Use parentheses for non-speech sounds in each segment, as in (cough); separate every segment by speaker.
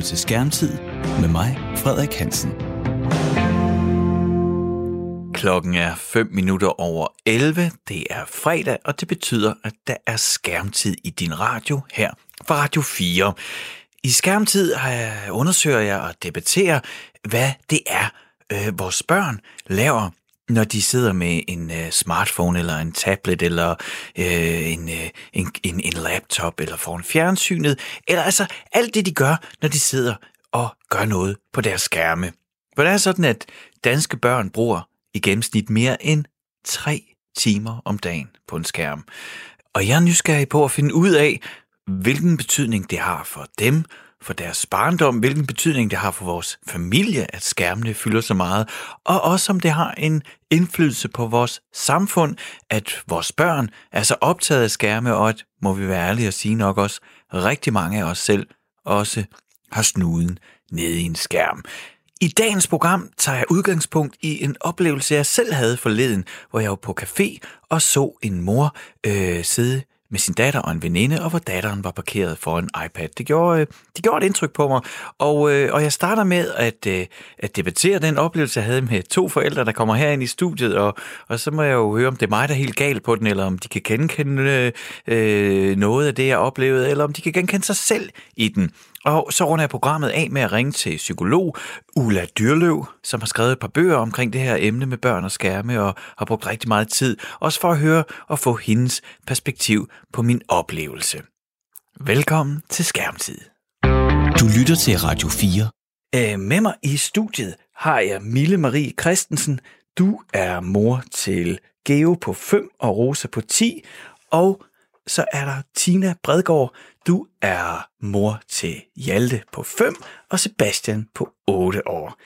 Speaker 1: lytter til Skærmtid med mig, Frederik Hansen. Klokken er 5 minutter over 11. Det er fredag, og det betyder, at der er skærmtid i din radio her fra Radio 4. I skærmtid øh, undersøger jeg og debatterer, hvad det er, øh, vores børn laver når de sidder med en uh, smartphone eller en tablet eller uh, en, uh, en, en, en laptop eller foran fjernsynet, eller altså alt det, de gør, når de sidder og gør noget på deres skærme. For det er sådan, at danske børn bruger i gennemsnit mere end tre timer om dagen på en skærm. Og jeg er nysgerrig på at finde ud af, hvilken betydning det har for dem, for deres barndom, hvilken betydning det har for vores familie, at skærmene fylder så meget, og også om det har en indflydelse på vores samfund, at vores børn er så optaget af skærme, og at, må vi være ærlige og sige nok også, rigtig mange af os selv også har snuden nede i en skærm. I dagens program tager jeg udgangspunkt i en oplevelse, jeg selv havde forleden, hvor jeg var på café og så en mor øh, sidde med sin datter og en veninde, og hvor datteren var parkeret for en iPad. Det gjorde, øh, det gjorde et indtryk på mig, og, øh, og jeg starter med at, øh, at debattere den oplevelse, jeg havde med to forældre, der kommer herind i studiet, og, og så må jeg jo høre, om det er mig, der er helt galt på den, eller om de kan genkende øh, noget af det, jeg oplevede, eller om de kan genkende sig selv i den. Og så runder jeg programmet af med at ringe til psykolog Ulla Dyrløv, som har skrevet et par bøger omkring det her emne med børn og skærme, og har brugt rigtig meget tid, også for at høre og få hendes perspektiv på min oplevelse. Velkommen til Skærmtid.
Speaker 2: Du lytter til Radio 4.
Speaker 1: Æ, med mig i studiet har jeg Mille Marie Christensen. Du er mor til Geo på 5 og Rosa på 10, og så er der Tina Bredgaard. Du er mor til Hjalte på 5 og Sebastian på 8 år.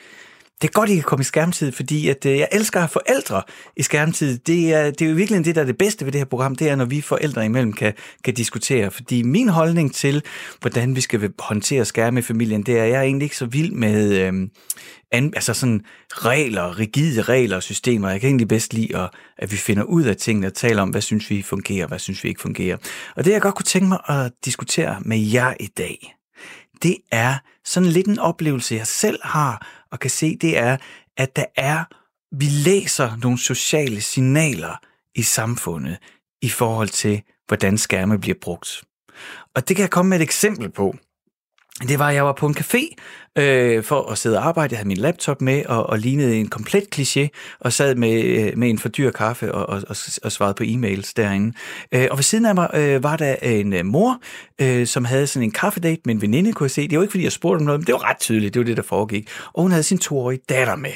Speaker 1: Det er godt, I kan komme i skærmtid, fordi at, øh, jeg elsker at have forældre i skærmtid. Det er, det er jo virkelig det, der er det bedste ved det her program, det er, når vi forældre imellem kan, kan diskutere. Fordi min holdning til, hvordan vi skal håndtere skærme i familien, det er, jeg er egentlig ikke så vild med øh, an, altså sådan regler, rigide regler og systemer. Jeg kan egentlig bedst lide, at, at vi finder ud af tingene og taler om, hvad synes vi fungerer, hvad synes vi ikke fungerer. Og det, jeg godt kunne tænke mig at diskutere med jer i dag, det er sådan lidt en oplevelse, jeg selv har og kan se, det er, at der er, vi læser nogle sociale signaler i samfundet i forhold til, hvordan skærme bliver brugt. Og det kan jeg komme med et eksempel på det var, at jeg var på en café øh, for at sidde og arbejde. Jeg havde min laptop med og, og lignede en komplet kliché og sad med, øh, med en for dyr kaffe og, og, og svarede på e-mails derinde. Øh, og ved siden af mig øh, var der en øh, mor, øh, som havde sådan en kaffedate med en veninde, kunne jeg se. Det var ikke, fordi jeg spurgte om noget, men det var ret tydeligt. Det var det, der foregik. Og hun havde sin toårige datter med.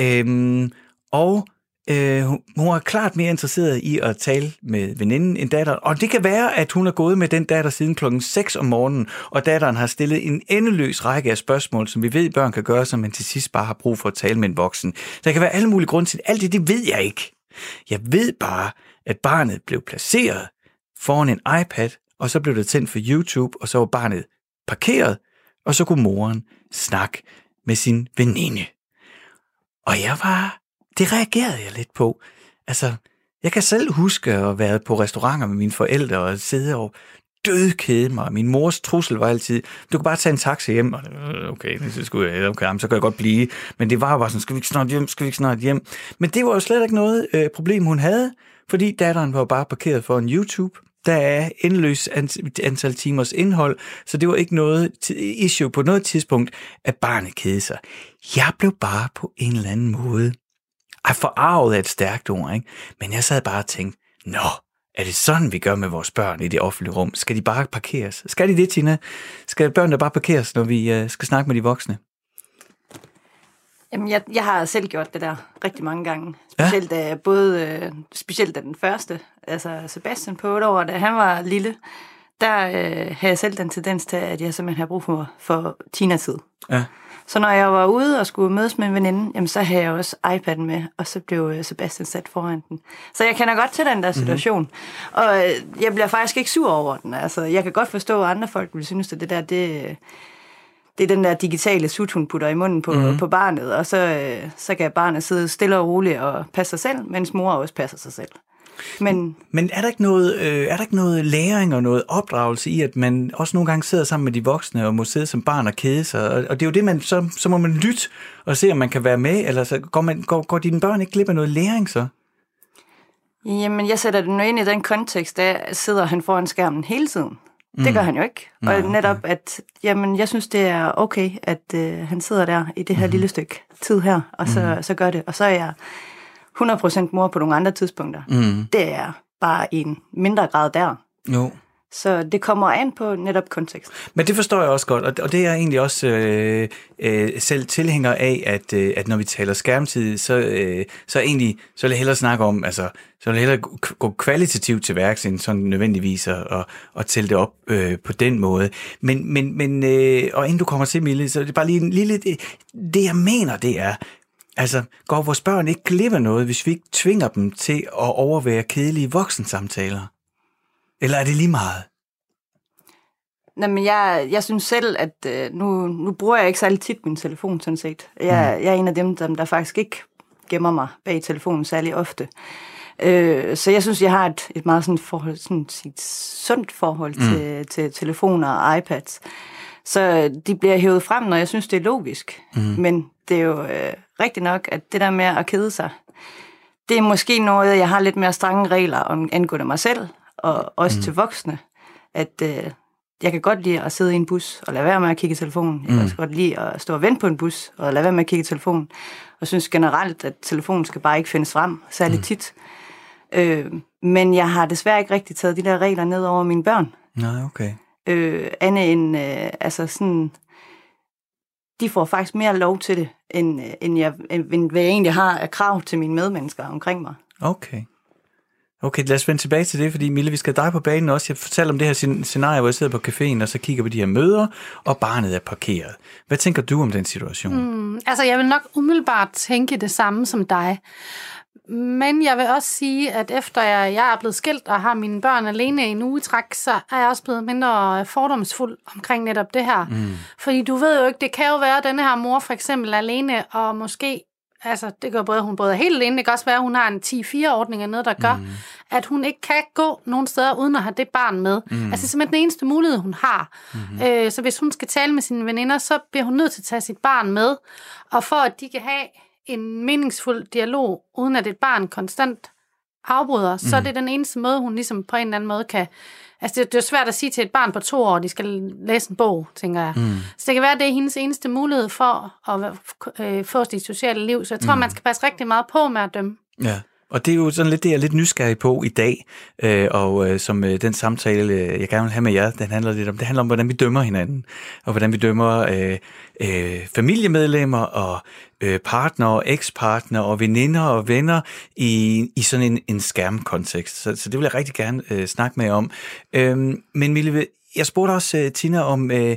Speaker 1: Øh, og Øh, hun er klart mere interesseret i at tale med veninden end datteren. Og det kan være, at hun er gået med den datter siden klokken 6 om morgenen, og datteren har stillet en endeløs række af spørgsmål, som vi ved, børn kan gøre, som man til sidst bare har brug for at tale med en voksen. Der kan være alle mulige grunde til det. Alt det, det ved jeg ikke. Jeg ved bare, at barnet blev placeret foran en iPad, og så blev det tændt for YouTube, og så var barnet parkeret, og så kunne moren snakke med sin veninde. Og jeg var det reagerede jeg lidt på. Altså, jeg kan selv huske at være på restauranter med mine forældre og sidde og dødkede mig. Min mors trussel var altid, du kan bare tage en taxa hjem. Og, øh, okay, det skulle jeg, okay, så kan jeg godt blive. Men det var jo bare sådan, skal vi ikke snart hjem, skal vi ikke snart hjem? Men det var jo slet ikke noget øh, problem, hun havde, fordi datteren var bare parkeret for en YouTube. Der er endeløs antal timers indhold, så det var ikke noget issue på noget tidspunkt, at barnet kede sig. Jeg blev bare på en eller anden måde ej, forarvet er et stærkt ord, ikke? Men jeg sad bare og tænkte, nå, er det sådan, vi gør med vores børn i det offentlige rum? Skal de bare parkeres? Skal de det, Tina? Skal børnene bare parkeres, når vi uh, skal snakke med de voksne?
Speaker 3: Jamen, jeg, jeg har selv gjort det der rigtig mange gange. Specielt, ja? da, både, øh, specielt da den første, altså Sebastian på 8 år, da han var lille, der øh, havde jeg selv den tendens til, at jeg simpelthen havde brug for, for Tina-tid. Ja. Så når jeg var ude og skulle mødes med en veninde, jamen, så havde jeg også iPad'en med, og så blev øh, Sebastian sat foran den. Så jeg kender godt til den der mhm. situation. Mm-hmm. Og øh, jeg bliver faktisk ikke sur over den. Altså, jeg kan godt forstå, at andre folk vil synes, at det der, det, det er den der digitale sut, hun putter i munden på, mm-hmm. på barnet, og så, øh, så kan barnet sidde stille og roligt og passe sig selv, mens mor også passer sig selv. Men
Speaker 1: Men er der ikke noget, øh, er der ikke noget læring og noget opdragelse i, at man også nogle gange sidder sammen med de voksne og må sidde som barn og kede sig? Og, og det er jo det, man så, så må man lytte og se, om man kan være med, eller så går, man, går, går dine børn ikke glip af noget læring så?
Speaker 3: Jamen, jeg sætter det nu ind i den kontekst, der sidder han foran skærmen hele tiden. Mm. Det gør han jo ikke.
Speaker 1: Nej,
Speaker 3: og netop, at jamen, jeg synes, det er okay, at øh, han sidder der i det her mm. lille stykke tid her, og så, mm. så gør det. Og så er jeg 100% mor på nogle andre tidspunkter.
Speaker 1: Mm.
Speaker 3: Det er bare en mindre grad der.
Speaker 1: Jo.
Speaker 3: Så det kommer an på netop kontekst.
Speaker 1: Men det forstår jeg også godt, og- det er jeg egentlig også øh, øh, selv tilhænger af, at, øh, at når vi taler skærmtid, så, øh, så egentlig, så vil jeg hellere snakke om, altså, så vil jeg hellere gå- gå kvalitativt til værks, end sådan nødvendigvis at, at, at tælle det op øh, på den måde. Men, men, men øh, og inden du kommer til, Mille, så er det bare lige en lille, det, det jeg mener, det er, altså, går vores børn ikke glip af noget, hvis vi ikke tvinger dem til at overvære kedelige voksensamtaler? Eller er det lige meget?
Speaker 3: Men jeg, jeg synes selv, at øh, nu, nu bruger jeg ikke særlig tit min telefon, sådan set. Jeg, mm. jeg er en af dem, der, der faktisk ikke gemmer mig bag telefonen særlig ofte. Øh, så jeg synes, jeg har et, et meget sådan forhold, sådan et sundt forhold mm. til, til telefoner og iPads. Så de bliver hævet frem, når jeg synes, det er logisk. Mm. Men det er jo øh, rigtigt nok, at det der med at kede sig, det er måske noget, jeg har lidt mere strenge regler om angående mig selv, og også mm. til voksne. At øh, jeg kan godt lide at sidde i en bus og lade være med at kigge i telefonen. Jeg kan også godt lide at stå og vente på en bus og lade være med at kigge i telefonen. Og synes generelt, at telefonen skal bare ikke findes frem, særligt mm. tit. Øh, men jeg har desværre ikke rigtig taget de der regler ned over mine børn.
Speaker 1: Nej, okay.
Speaker 3: Øh, andet end, øh, altså sådan, de får faktisk mere lov til det, end, øh, end, jeg, end hvad jeg egentlig har af krav til mine medmennesker omkring mig.
Speaker 1: Okay. Okay, lad os vende tilbage til det, fordi Mille, vi skal dig på banen også. Jeg fortæller om det her scen- scenarie, hvor jeg sidder på caféen, og så kigger på de her møder, og barnet er parkeret. Hvad tænker du om den situation? Mm.
Speaker 4: Altså, jeg vil nok umiddelbart tænke det samme som dig. Men jeg vil også sige, at efter jeg, jeg er blevet skilt og har mine børn alene i en uge træk, så er jeg også blevet mindre fordomsfuld omkring netop det her. Mm. Fordi du ved jo ikke, det kan jo være, at denne her mor for eksempel er alene, og måske, altså det kan både, hun både er helt alene, det kan også være, at hun har en 10-4-ordning eller noget, der gør, mm. at hun ikke kan gå nogen steder uden at have det barn med. Mm. Altså det er simpelthen den eneste mulighed, hun har. Mm-hmm. Øh, så hvis hun skal tale med sine veninder, så bliver hun nødt til at tage sit barn med, og for at de kan have en meningsfuld dialog, uden at et barn konstant afbryder, mm. så er det den eneste måde, hun ligesom på en eller anden måde kan... Altså, det, det er svært at sige til et barn på to år, at de skal læse en bog, tænker jeg. Mm. Så det kan være, at det er hendes eneste mulighed for at øh, få sit sociale liv. Så jeg tror, mm. man skal passe rigtig meget på med at dømme.
Speaker 1: Ja. Og det er jo sådan lidt det, jeg er lidt nysgerrig på i dag, øh, og øh, som øh, den samtale, øh, jeg gerne vil have med jer, den handler lidt om, det handler om, hvordan vi dømmer hinanden, og hvordan vi dømmer øh, øh, familiemedlemmer og øh, partnere, ekspartner og veninder og venner i, i sådan en, en skærmkontekst. Så, så det vil jeg rigtig gerne øh, snakke med jer om. Øh, men Mille, jeg spurgte også øh, Tina om, øh,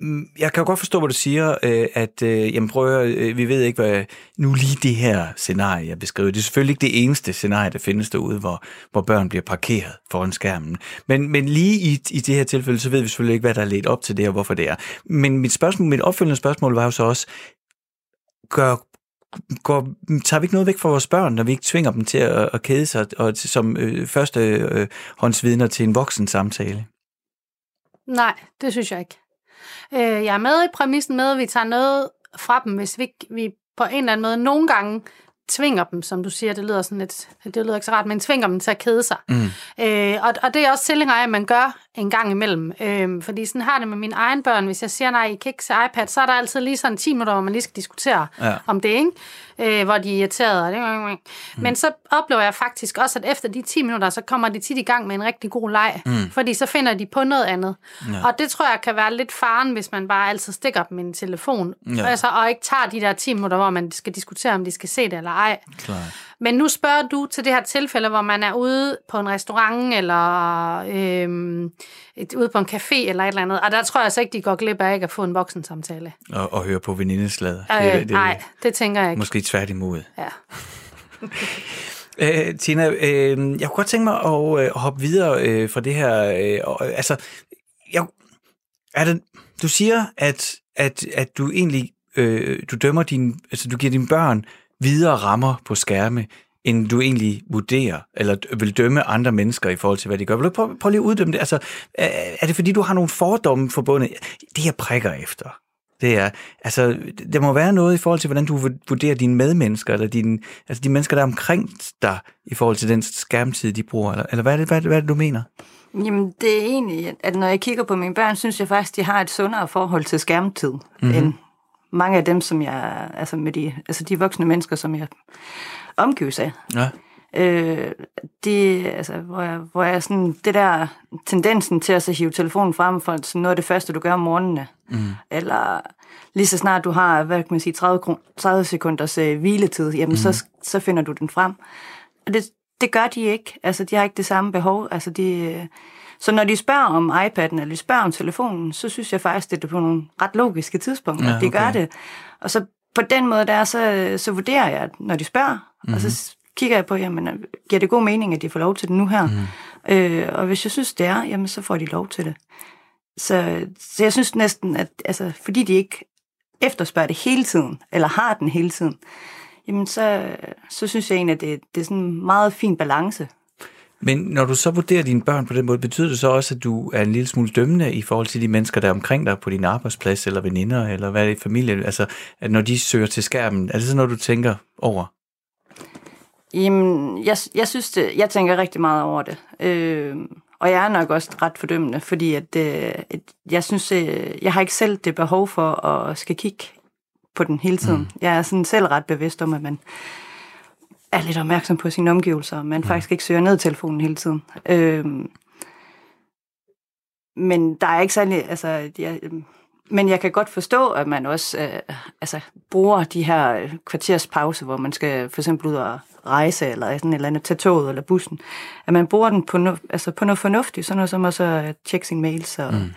Speaker 1: Mm, jeg kan jo godt forstå, hvad du siger, øh, at øh, jamen prøv, øh, vi ved ikke, hvad nu lige det her scenarie, jeg beskriver. Det er selvfølgelig ikke det eneste scenarie, der findes derude, hvor, hvor børn bliver parkeret foran skærmen. Men, men lige i, i det her tilfælde, så ved vi selvfølgelig ikke, hvad der er ledt op til det, og hvorfor det er. Men mit, spørgsmål, mit opfølgende spørgsmål var jo så også, gør, går, tager vi ikke noget væk fra vores børn, når vi ikke tvinger dem til at, at kede sig og til, som øh, første øh, håndsvidner til en voksen samtale?
Speaker 4: Nej, det synes jeg ikke. Øh, jeg er med i præmissen med, at vi tager noget fra dem, hvis vi, vi på en eller anden måde nogle gange tvinger dem, som du siger, det lyder sådan lidt, det lyder ikke så rart, men tvinger dem til at kede sig. Mm. Øh, og, og det er også tilhænger af, at man gør en gang imellem. Øh, fordi sådan har det med mine egen børn. Hvis jeg siger, nej, I kan ikke se iPad, så er der altid lige sådan 10 minutter, hvor man lige skal diskutere ja. om det, ikke? Øh, hvor de er irriterede. Mm. Men så oplever jeg faktisk også, at efter de 10 minutter, så kommer de tit i gang med en rigtig god leg. Mm. Fordi så finder de på noget andet. Ja. Og det tror jeg kan være lidt faren, hvis man bare altid stikker dem i en telefon. Ja. Altså, og ikke tager de der 10 minutter, hvor man skal diskutere, om de skal se det eller ej.
Speaker 1: Klar.
Speaker 4: Men nu spørger du til det her tilfælde, hvor man er ude på en restaurant, eller øhm, et, ude på en café, eller et eller andet. Og der tror jeg så ikke, de går glip af ikke at få en voksen samtale.
Speaker 1: Og, og høre på venindeslaget.
Speaker 4: Øh, det, det, nej, det tænker jeg ikke.
Speaker 1: Måske tværtimod.
Speaker 4: Ja. (laughs)
Speaker 1: Øh, Tina, øh, jeg kunne godt tænke mig at, øh, hoppe videre øh, fra det her. Øh, og, altså, jeg, er det, du siger, at, at, at du egentlig øh, du dømmer din, altså du giver dine børn videre rammer på skærme end du egentlig vurderer, eller vil dømme andre mennesker i forhold til, hvad de gør. Vil du prøve, prøve lige at uddømme det? Altså, er, er det fordi, du har nogle fordomme forbundet? Det, jeg prikker efter, det er, altså, der må være noget i forhold til, hvordan du vurderer dine medmennesker, eller dine, altså de mennesker, der er omkring dig, i forhold til den skærmtid, de bruger, eller, eller hvad, er det, hvad, er det, hvad er det, du mener?
Speaker 3: Jamen, det er egentlig, at når jeg kigger på mine børn, synes jeg faktisk, de har et sundere forhold til skærmtid, mm-hmm. end mange af dem, som jeg, altså med de, altså de voksne mennesker, som jeg omgives af.
Speaker 1: Ja.
Speaker 3: Øh, det, altså, hvor jeg, hvor jeg sådan, det der tendensen til at så hive telefonen frem for sådan noget af det første, du gør om morgenen, mm. eller lige så snart du har, hvad kan man sige, 30, kron- 30 sekunders øh, hviletid, jamen mm. så, så finder du den frem. Og det, det gør de ikke. Altså, de har ikke det samme behov. Altså, de, så når de spørger om iPad'en, eller de spørger om telefonen, så synes jeg faktisk, det er på nogle ret logiske tidspunkter,
Speaker 1: Ja,
Speaker 3: okay. de gør det. Og så på den måde der, så, så vurderer jeg, når de spørger, mm-hmm. og så s- kigger jeg på, jamen, giver det god mening, at de får lov til det nu her? Mm. Øh, og hvis jeg synes, det er, jamen, så får de lov til det. Så, så jeg synes næsten, at altså, fordi de ikke efterspørger det hele tiden, eller har den hele tiden, jamen så, så synes jeg egentlig, at det, det er sådan en meget fin balance.
Speaker 1: Men når du så vurderer dine børn på den måde, betyder det så også, at du er en lille smule dømmende i forhold til de mennesker, der er omkring dig på din arbejdsplads, eller veninder, eller hvad er det i familie? Altså, at når de søger til skærmen, er det så noget, du tænker over?
Speaker 3: Jamen, jeg, jeg synes det, jeg tænker rigtig meget over det. Øh, og jeg er nok også ret fordømmende, fordi at, øh, at jeg synes, øh, jeg har ikke selv det behov for at skal kigge på den hele tiden. Mm. Jeg er sådan selv ret bevidst om, at man er lidt opmærksom på sine omgivelser, man mm. faktisk ikke søger ned i telefonen hele tiden. Øh, men der er ikke særlig, altså, jeg, men jeg kan godt forstå, at man også øh, altså, bruger de her øh, kvarters pause, hvor man skal for eksempel ud og rejse, eller sådan et eller andet, tage toget eller bussen, at man bruger den på, no, altså på noget fornuftigt, sådan noget som også at tjekke sine mails og mm.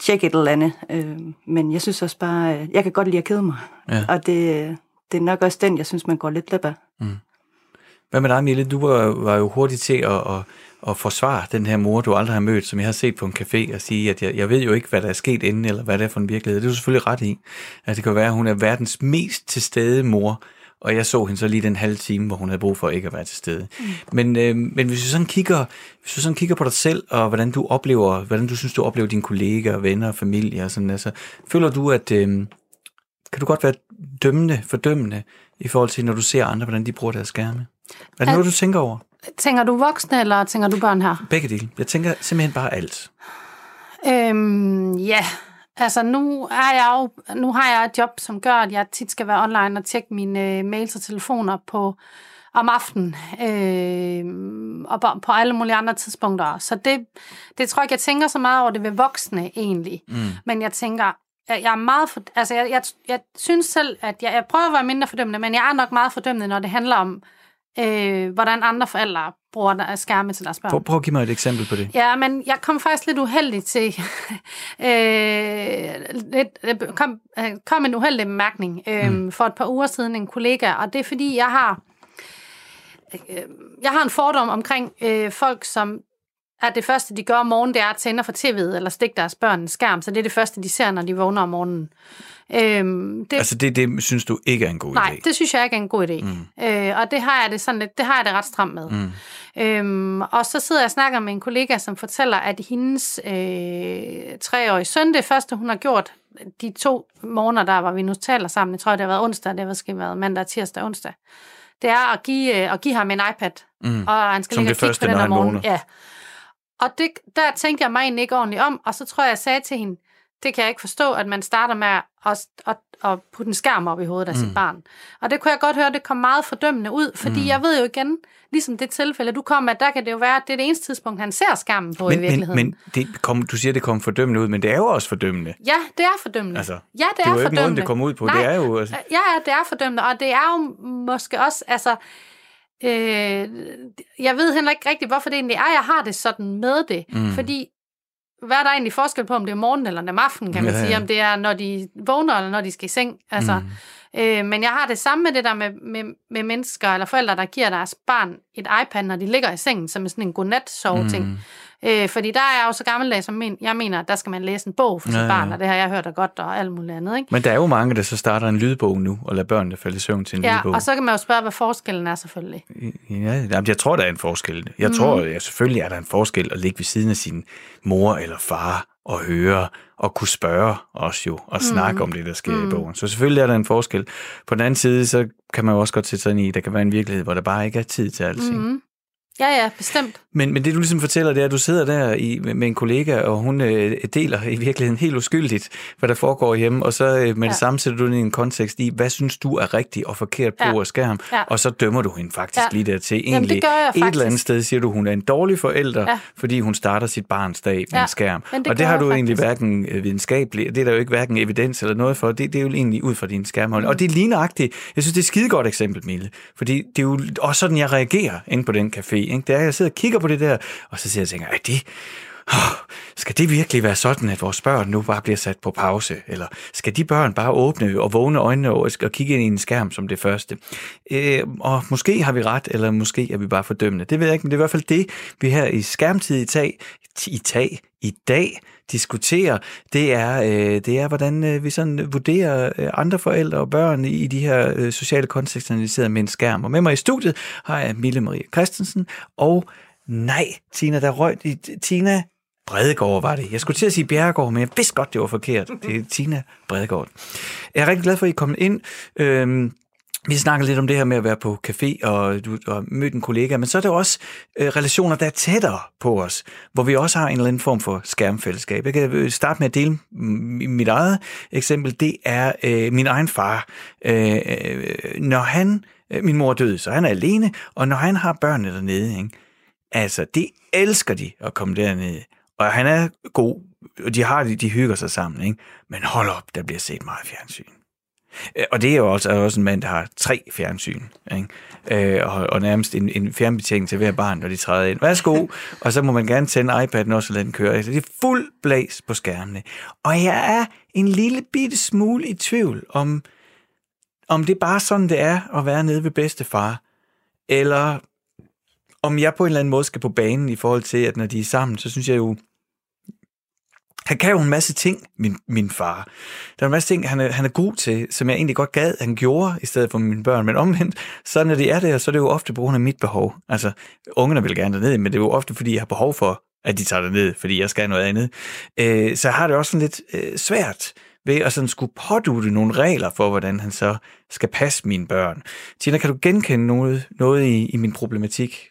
Speaker 3: tjekke et eller andet. Øh, men jeg synes også bare, øh, jeg kan godt lide at kede mig,
Speaker 1: Ja.
Speaker 3: og det, det er nok også den, jeg synes, man går lidt glip af.
Speaker 1: Hvad med dig, Mille? Du var, var jo hurtig til at, at, at forsvare den her mor, du aldrig har mødt, som jeg har set på en café, og sige, at jeg, jeg ved jo ikke, hvad der er sket inden, eller hvad det er for en virkelighed. Det er du selvfølgelig ret i. At det kan være, at hun er verdens mest til stede mor, og jeg så hende så lige den halve time, hvor hun havde brug for ikke at være til stede. Mm. Men, øh, men hvis du sådan kigger, hvis du sådan kigger på dig selv, og hvordan du oplever, hvordan du synes, du oplever dine kollegaer, venner og familie, og sådan, altså, føler du, at øh, kan du godt være dømmende, fordømmende, i forhold til, når du ser andre, hvordan de bruger deres skærme? Er det noget, du tænker over?
Speaker 4: Tænker du voksne, eller tænker du børn her?
Speaker 1: Begge dele. Jeg tænker simpelthen bare alt.
Speaker 4: Øhm, ja, altså nu, er jeg jo, nu har jeg et job, som gør, at jeg tit skal være online og tjekke mine øh, mails og telefoner på om aftenen øh, og på, på alle mulige andre tidspunkter. Så det, det tror jeg ikke, jeg tænker så meget over det ved voksne egentlig. Mm. Men jeg tænker, jeg, er meget for, altså jeg, jeg, jeg synes selv, at jeg, jeg prøver at være mindre fordømmende, men jeg er nok meget fordømmende, når det handler om, øh, hvordan andre forældre bruger der- skærme til deres børn.
Speaker 1: Prøv, prøv at give mig et eksempel på det.
Speaker 4: Ja, men jeg kom faktisk lidt uheldig til... (laughs) øh, lidt, det kom, øh, kom en uheldig bemærkning øh, mm. for et par uger siden en kollega, og det er fordi, jeg har... Øh, jeg har en fordom omkring øh, folk, som at det første, de gør om morgenen, det er at tænde for tv'et eller stikke deres børn en skærm. Så det er det første, de ser, når de vågner om morgenen. Øhm, det,
Speaker 1: Altså, det, det synes du ikke er en god
Speaker 4: Nej,
Speaker 1: idé?
Speaker 4: det synes jeg ikke er en god idé. Mm. Øh, og det har jeg det sådan lidt, det har jeg det ret stramt med. Mm. Øhm, og så sidder jeg og snakker med en kollega, som fortæller, at hendes øh, treårige søn, det første, hun har gjort, de to morgener, der var vi nu taler sammen, jeg tror, det har været onsdag, det har måske været mandag, tirsdag, onsdag, det er at give, øh, at give ham en iPad, mm. og han skal
Speaker 1: Som
Speaker 4: ligge
Speaker 1: det
Speaker 4: og kigge
Speaker 1: første,
Speaker 4: på den om morgenen. Ja. Og det, der tænkte jeg mig egentlig ikke ordentligt om, og så tror jeg, jeg sagde til hende, det kan jeg ikke forstå, at man starter med at, at, at putte en skærm op i hovedet af mm. sit barn. Og det kunne jeg godt høre, det kom meget fordømmende ud, fordi mm. jeg ved jo igen, ligesom det tilfælde, du kom med, der kan det jo være, at det er det eneste tidspunkt, han ser skærmen på i
Speaker 1: Men, men,
Speaker 4: virkeligheden.
Speaker 1: men det kom, du siger, det kom fordømmende ud, men det er jo også fordømmende.
Speaker 4: Ja, det er fordømmende.
Speaker 1: Altså,
Speaker 4: ja, det,
Speaker 1: det er jo ikke måden, det kommer ud på.
Speaker 4: Nej,
Speaker 1: Det er jo... Altså,
Speaker 4: Ja, ja, det er fordømmende, og det er jo måske også, altså, øh, jeg ved heller ikke rigtigt, hvorfor det egentlig er, jeg har det sådan med det, mm. fordi hvad er der egentlig forskel på, om det er morgen eller om aften, kan man
Speaker 1: Ja,
Speaker 4: ja, sige, om det er, når de vågner, eller når de skal i seng, altså, mm. øh, men jeg har det samme med det der med, med, med mennesker eller forældre, der giver deres barn et iPad, når de ligger i sengen, som er sådan en godnat sove ting. Øh, fordi der er jeg jo så gammeldags, som men, jeg mener, at der skal man læse en bog for sit
Speaker 1: Ja,
Speaker 4: ja, barn, og det har jeg hørt og godt og alt muligt andet. Ikke?
Speaker 1: Men der er jo mange, der så starter en lydbog nu, og lader børnene falde i søvn til en
Speaker 4: Ja,
Speaker 1: lydbog.
Speaker 4: og så kan man jo spørge, hvad forskellen er selvfølgelig.
Speaker 1: Ja, jamen, jeg tror, der er en forskel. Jeg
Speaker 4: Mhm.
Speaker 1: mm. tror, ja, selvfølgelig er der en forskel at ligge ved siden af sin mor eller far og høre og kunne spørge os jo og snakke
Speaker 4: Mhm.
Speaker 1: om det, der sker mm. i bogen. Så selvfølgelig er der en forskel. På den anden side, så kan man jo også godt sætte sig ind i, at der kan være en virkelighed, hvor der bare ikke er tid til alting. Mm.
Speaker 4: Ja, ja, bestemt.
Speaker 1: Men, men det du ligesom fortæller, det er, at du sidder der i, med, en kollega, og hun øh, deler i virkeligheden helt uskyldigt, hvad der foregår hjemme, og så øh, med ja. Det samme sætter du den i en kontekst i, hvad synes du er rigtigt og forkert på
Speaker 4: Ja.
Speaker 1: af skærm,
Speaker 4: Ja.
Speaker 1: og så dømmer du hende faktisk ja. Lige dertil.
Speaker 4: Jamen,
Speaker 1: Egentlig,
Speaker 4: det gør jeg
Speaker 1: Et eller andet
Speaker 4: faktisk.
Speaker 1: sted siger du, hun er en dårlig forælder, ja. Fordi hun starter sit barns dag med ja. En skærm.
Speaker 4: men det
Speaker 1: og det har du egentlig
Speaker 4: faktisk.
Speaker 1: hverken øh, videnskabeligt, det er der jo ikke hverken evidens eller noget for, det, det er jo egentlig ud fra din skærmhold. Mm. Og det er ligneragtigt. Jeg synes, det er et skidegodt eksempel, Mille, fordi det er jo også sådan, jeg reagerer inde på den café. Ikke? Det er, jeg sidder og kigger på det der, og så siger jeg og tænker, er det, oh, skal det virkelig være sådan, at vores børn nu bare bliver sat på pause? Eller skal de børn bare åbne og vågne øjnene og, og kigge ind i en skærm som det første? Øh, og måske har vi ret, eller måske er vi bare fordømmende. Det ved jeg ikke, men det er i hvert fald det, vi her i skærmtid i tag, i tag, i dag diskuterer, det er, øh, det er hvordan øh, vi sådan vurderer øh, andre forældre og børn i de her øh, sociale kontekster, analyseret med en skærm. Og med mig i studiet har jeg Mille Marie Christensen, og nej, Tina, der røg Tina Bredegaard var det. Jeg skulle til at sige Bjerregård, men jeg vidste godt, det var forkert. Det er Tina Bredegaard. Jeg er rigtig glad for, at I er kommet ind. Øhm, vi snakker lidt om det her med at være på café og, du, og møde en kollega, men så er der også øh, relationer, der er tættere på os, hvor vi også har en eller anden form for skærmfællesskab. Jeg kan øh, starte med at dele mit eget eksempel. Det er øh, min egen far. Øh, øh når han, øh, min mor døde, så han er alene, og når han har børnene dernede, ikke? altså, det elsker de at komme dernede. Og han er god, og de har de hygger sig sammen, ikke? Men hold op, der bliver set meget fjernsyn. Øh, Og det er jo også, er også en mand, der har tre fjernsyn, ikke? Øh, og, og nærmest en, en fjernbetjening til hver barn, når de træder ind. Værsgo, (laughs) og så må man gerne tænde iPad'en også og lade den køre. Altså, det er fuld blæs på skærmene. Og jeg er en lille bitte smule i tvivl om, om det er bare sådan, det er at være nede ved bedstefar, eller om jeg på en eller anden måde skal på banen i forhold til, at når de er sammen, så synes jeg jo, han kan jo en masse ting, min, min far. Der er en masse ting, han er, han er god til, som jeg egentlig godt gad, han gjorde, i stedet for mine børn. Men omvendt, så når de er der, så er det jo ofte på grund af mit behov. Altså, ungerne vil gerne derned, men det er jo ofte, fordi jeg har behov for, at de tager derned, fordi jeg skal noget andet. Øh, så jeg har det også sådan lidt øh, svært ved at sådan skulle pådute nogle regler for, hvordan han så skal passe mine børn. Tina, kan du genkende noget, noget i, i min problematik?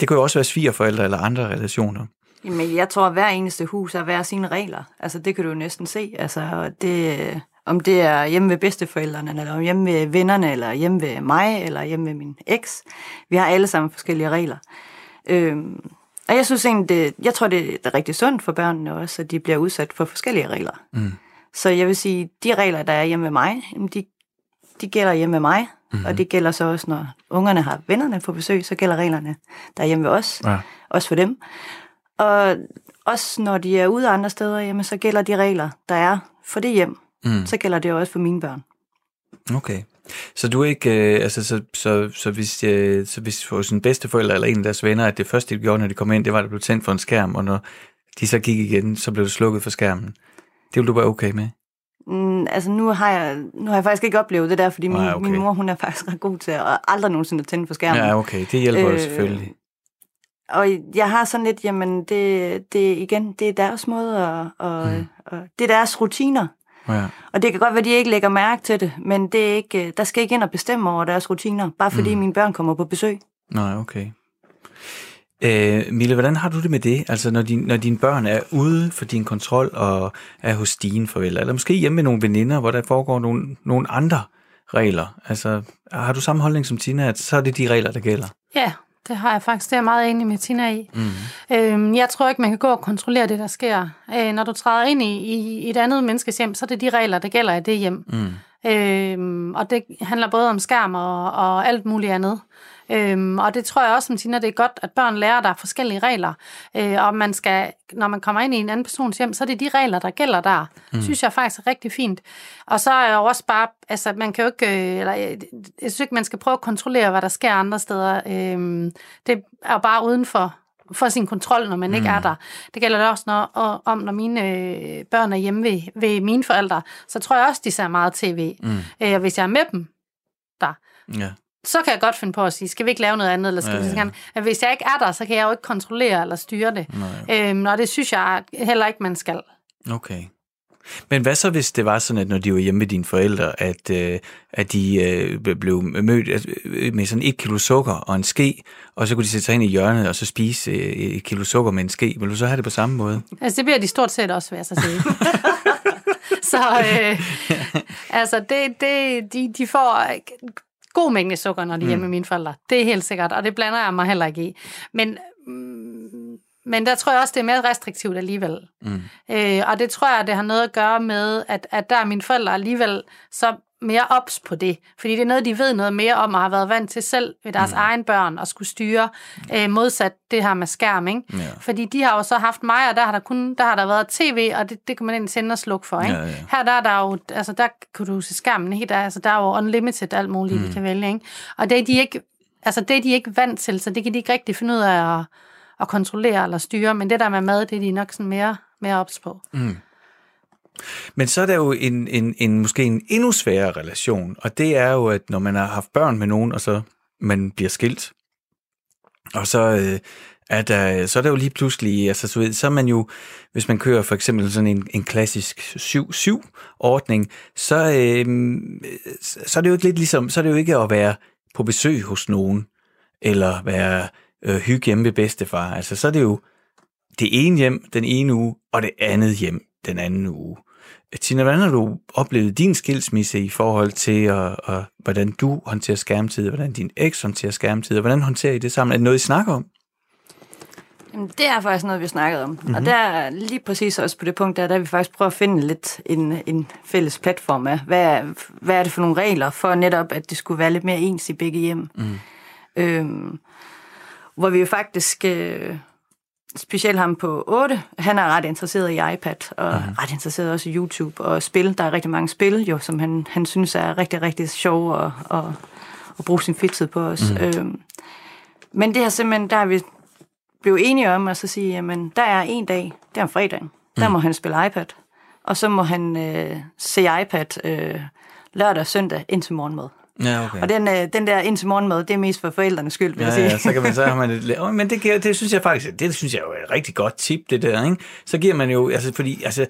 Speaker 1: Det kunne jo også være svigerforældre eller andre relationer.
Speaker 3: Jamen, jeg tror, at hver eneste hus har hver sine regler. Altså, det kan du jo næsten se. Altså, det, om det er hjemme ved bedsteforældrene, eller hjemme ved vennerne, eller hjemme ved mig, eller hjemme ved min eks. Vi har alle sammen forskellige regler. Øhm, og jeg synes egentlig, det, jeg tror, det er rigtig sundt for børnene også, at de bliver udsat for forskellige regler. Mm. Så jeg vil sige, de regler, der er hjemme ved mig, de, de gælder hjemme ved mig. Mm-hmm. Og det gælder så også, når ungerne har vennerne på besøg, så gælder reglerne, der er hjemme ved os.
Speaker 1: Ja.
Speaker 3: Også for dem. Og også når de er ude andre steder, jamen, så gælder de regler, der er for det hjem. Mm. Så gælder det også for mine børn.
Speaker 1: Okay. Så du ikke, øh, altså, så, så, så, hvis, øh, så hvis hos en bedsteforælder eller en af deres venner, at det første, de gjorde, når de kom ind, det var, at der blev tændt for en skærm, og når de så gik igen, så blev det slukket for skærmen. Det ville du være okay med?
Speaker 3: Mm, altså nu har, jeg, nu har jeg faktisk ikke oplevet det der, fordi min,
Speaker 1: Nej, okay.
Speaker 3: min mor hun er faktisk ret god til at aldrig nogensinde tænde for skærmen.
Speaker 1: Ja, okay. Det hjælper øh,
Speaker 3: Øh,
Speaker 1: selvfølgelig.
Speaker 3: Og jeg har sådan lidt, jamen det, det igen, det er deres måde, at, og, mm. og det er deres rutiner.
Speaker 1: Ja.
Speaker 3: Og det kan godt være, at de ikke lægger mærke til det, men det er ikke, øh, der skal ikke ind og bestemme over deres rutiner, bare fordi mm. mine børn kommer på besøg.
Speaker 1: Nej, okay. Øh, Mille, hvordan har du det med det? Altså, når, din, når dine børn er ude for din kontrol og er hos dine forældre, eller måske hjemme med nogle veninder, hvor der foregår nogle, nogle andre regler. Altså, har du samme holdning som Tina, at så er det de regler, der gælder?
Speaker 4: Ja, det har jeg faktisk. Det er jeg meget enig med Tina i. Mm. Øhm, jeg tror ikke, man kan gå og kontrollere det, der sker. Øh, når du træder ind i, i, et andet menneskes hjem, så er det de regler, der gælder i det hjem. Mm. Øhm, og det handler både om skærm og, og alt muligt andet. Øhm, og det tror jeg også, som Tina, det er godt, at børn lærer, at der er forskellige regler. Øh, og man skal, når man kommer ind i en anden persons hjem, så er det de regler, der gælder der. Mm. synes jeg faktisk er rigtig fint. Og så er jeg også bare, altså man kan jo ikke, øh, eller jeg, jeg synes ikke, man skal prøve at kontrollere, hvad der sker andre steder. Øhm, det er jo bare uden for får sin kontrol, når man mm. ikke er der. Det gælder det også når, og, om, når mine øh, børn er hjemme ved, ved mine forældre. Så tror jeg også, de ser meget tv. Mm. Øh, hvis jeg er med dem der,
Speaker 1: Ja.
Speaker 4: Så kan jeg godt finde på at sige, skal vi ikke lave noget andet, eller skal
Speaker 1: Ja,
Speaker 4: vi
Speaker 1: ja.
Speaker 4: ja. Hvis jeg ikke er der, så kan jeg jo ikke kontrollere eller styre det. Øhm, og det synes jeg heller ikke, man skal.
Speaker 1: Okay. Men hvad så, hvis det var sådan, at når de var hjemme med dine forældre, at, øh, at de øh, blev mødt øh, med sådan et kilo sukker og en ske, og så kunne de sætte sig ind i hjørnet og så spise øh, et kilo sukker med en ske? Vil du så have det på samme måde?
Speaker 4: Altså, det bliver de stort set også, vil jeg så sige. så øh, altså, det, det, de, de får god mængde sukker, når de er hjemme med mine forældre. Det er helt sikkert, og det blander jeg mig heller ikke i. Men, mm, men der tror jeg også, det er mere restriktivt alligevel. Mm. Øh, og det tror jeg, det har noget at gøre med, at, at der er mine forældre alligevel så mere ops på det. Fordi det er noget, de ved noget mere om, og har været vant til selv ved deres mm. egen børn at skulle styre, øh, modsat det her med skærm. Ikke?
Speaker 1: Ja.
Speaker 4: Fordi de har jo så haft mig, og der har der kun der har der været tv, og det, det kan man egentlig tænde og slukke for. Ikke?
Speaker 1: Ja, ja.
Speaker 4: Her der er der jo, altså der kunne du se skærmen? Der, altså, der er jo unlimited alt muligt, mm. vi kan vælge. Ikke? Og det er, de ikke, altså, det er de ikke vant til, så det kan de ikke rigtig finde ud af at, at kontrollere eller styre. Men det der med mad, det er de nok sådan mere, mere ops på.
Speaker 1: Men så er der jo en, en, en måske en endnu sværere relation, og det er jo, at når man har haft børn med nogen, og så man bliver skilt, og så øh, er der, så er der jo lige pludselig, altså så, ved, så er man jo, hvis man kører for eksempel sådan en, en klassisk 7-7-ordning, så, øh, så er det jo ikke lidt ligesom, så er det jo ikke at være på besøg hos nogen, eller være øh, hygge hjemme ved bedstefar. Altså så er det jo det ene hjem den ene uge, og det andet hjem den anden uge. Tina, hvordan har du oplevet din skilsmisse i forhold til, og, og, hvordan du håndterer skærmtid, og hvordan din eks håndterer skærmtid, og hvordan håndterer I det sammen? Er det noget, I snakker om?
Speaker 3: Jamen, det er faktisk noget, vi har snakket om. Mm-hmm. Og der er lige præcis også på det punkt, der, der vi faktisk prøver at finde lidt en, en fælles platform af, hvad, er- hvad er det for nogle regler, for netop, at det skulle være lidt mere ens i begge hjem. Mm. Øhm, hvor vi jo faktisk, øh, specielt ham på 8, han er ret interesseret i iPad, og mm. ret interesseret også i YouTube og spil. Der er rigtig mange spil, jo, som han, han synes er rigtig, rigtig sjove at, at, at bruge sin fritid på os. Mm. Øhm, men det her simpelthen, der er vi blev enige om at så sige, jamen, der er en dag, det er om fredagen, der må han spille iPad, og så må han øh, se iPad øh, lørdag og søndag indtil morgenmad.
Speaker 1: Ja, okay.
Speaker 3: Og den, øh, den der indtil morgenmad, det er mest for forældrenes skyld, vil
Speaker 1: Ja,
Speaker 3: jeg sige.
Speaker 1: ja, så kan man så har man (laughs) et, oh, men det, giver, det synes jeg faktisk, det synes jeg jo er et rigtig godt tip, det der, ikke? Så giver man jo, altså fordi, altså,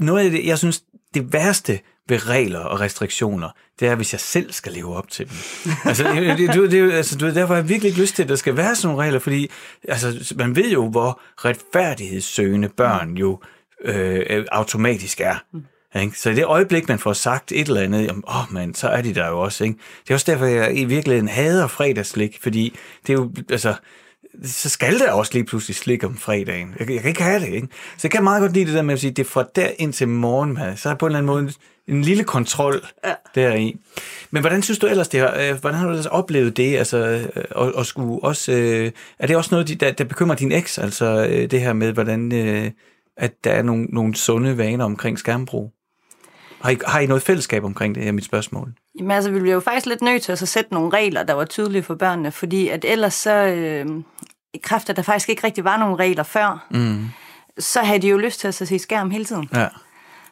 Speaker 1: noget af det, jeg synes, det værste ved regler og restriktioner, det er, hvis jeg selv skal leve op til dem. (laughs) altså, det, det, det, altså, du derfor har jeg virkelig ikke lyst til, at der skal være sådan nogle regler, fordi altså, man ved jo, hvor retfærdighedssøgende børn jo øh, automatisk er. Ikke? Så i det øjeblik, man får sagt et eller andet, jamen, åh man, så er de der jo også. Ikke? Det er også derfor, jeg i virkeligheden hader fredagslik, fordi det er jo, altså, så skal der også lige pludselig slik om fredagen. Jeg, jeg kan ikke have det, ikke? Så jeg kan meget godt lide det der med at sige, det er fra der ind til morgenmad, så er på en eller anden måde en lille kontrol ja. deri. Men hvordan synes du ellers det her, øh, hvordan har du ellers oplevet det, altså, øh, og, og skulle også, øh, er det også noget, der, der bekymrer din eks, altså øh, det her med, hvordan, øh, at der er nogle, nogle sunde vaner omkring skærmbrug? Har I, har I noget fællesskab omkring det her, mit spørgsmål?
Speaker 3: Jamen altså, vi blev jo faktisk lidt nødt til at så sætte nogle regler, der var tydelige for børnene, fordi at ellers så, øh, i kraft af, at der faktisk ikke rigtig var nogle regler før, mm. så havde de jo lyst til at så se skærm hele tiden.
Speaker 1: Ja.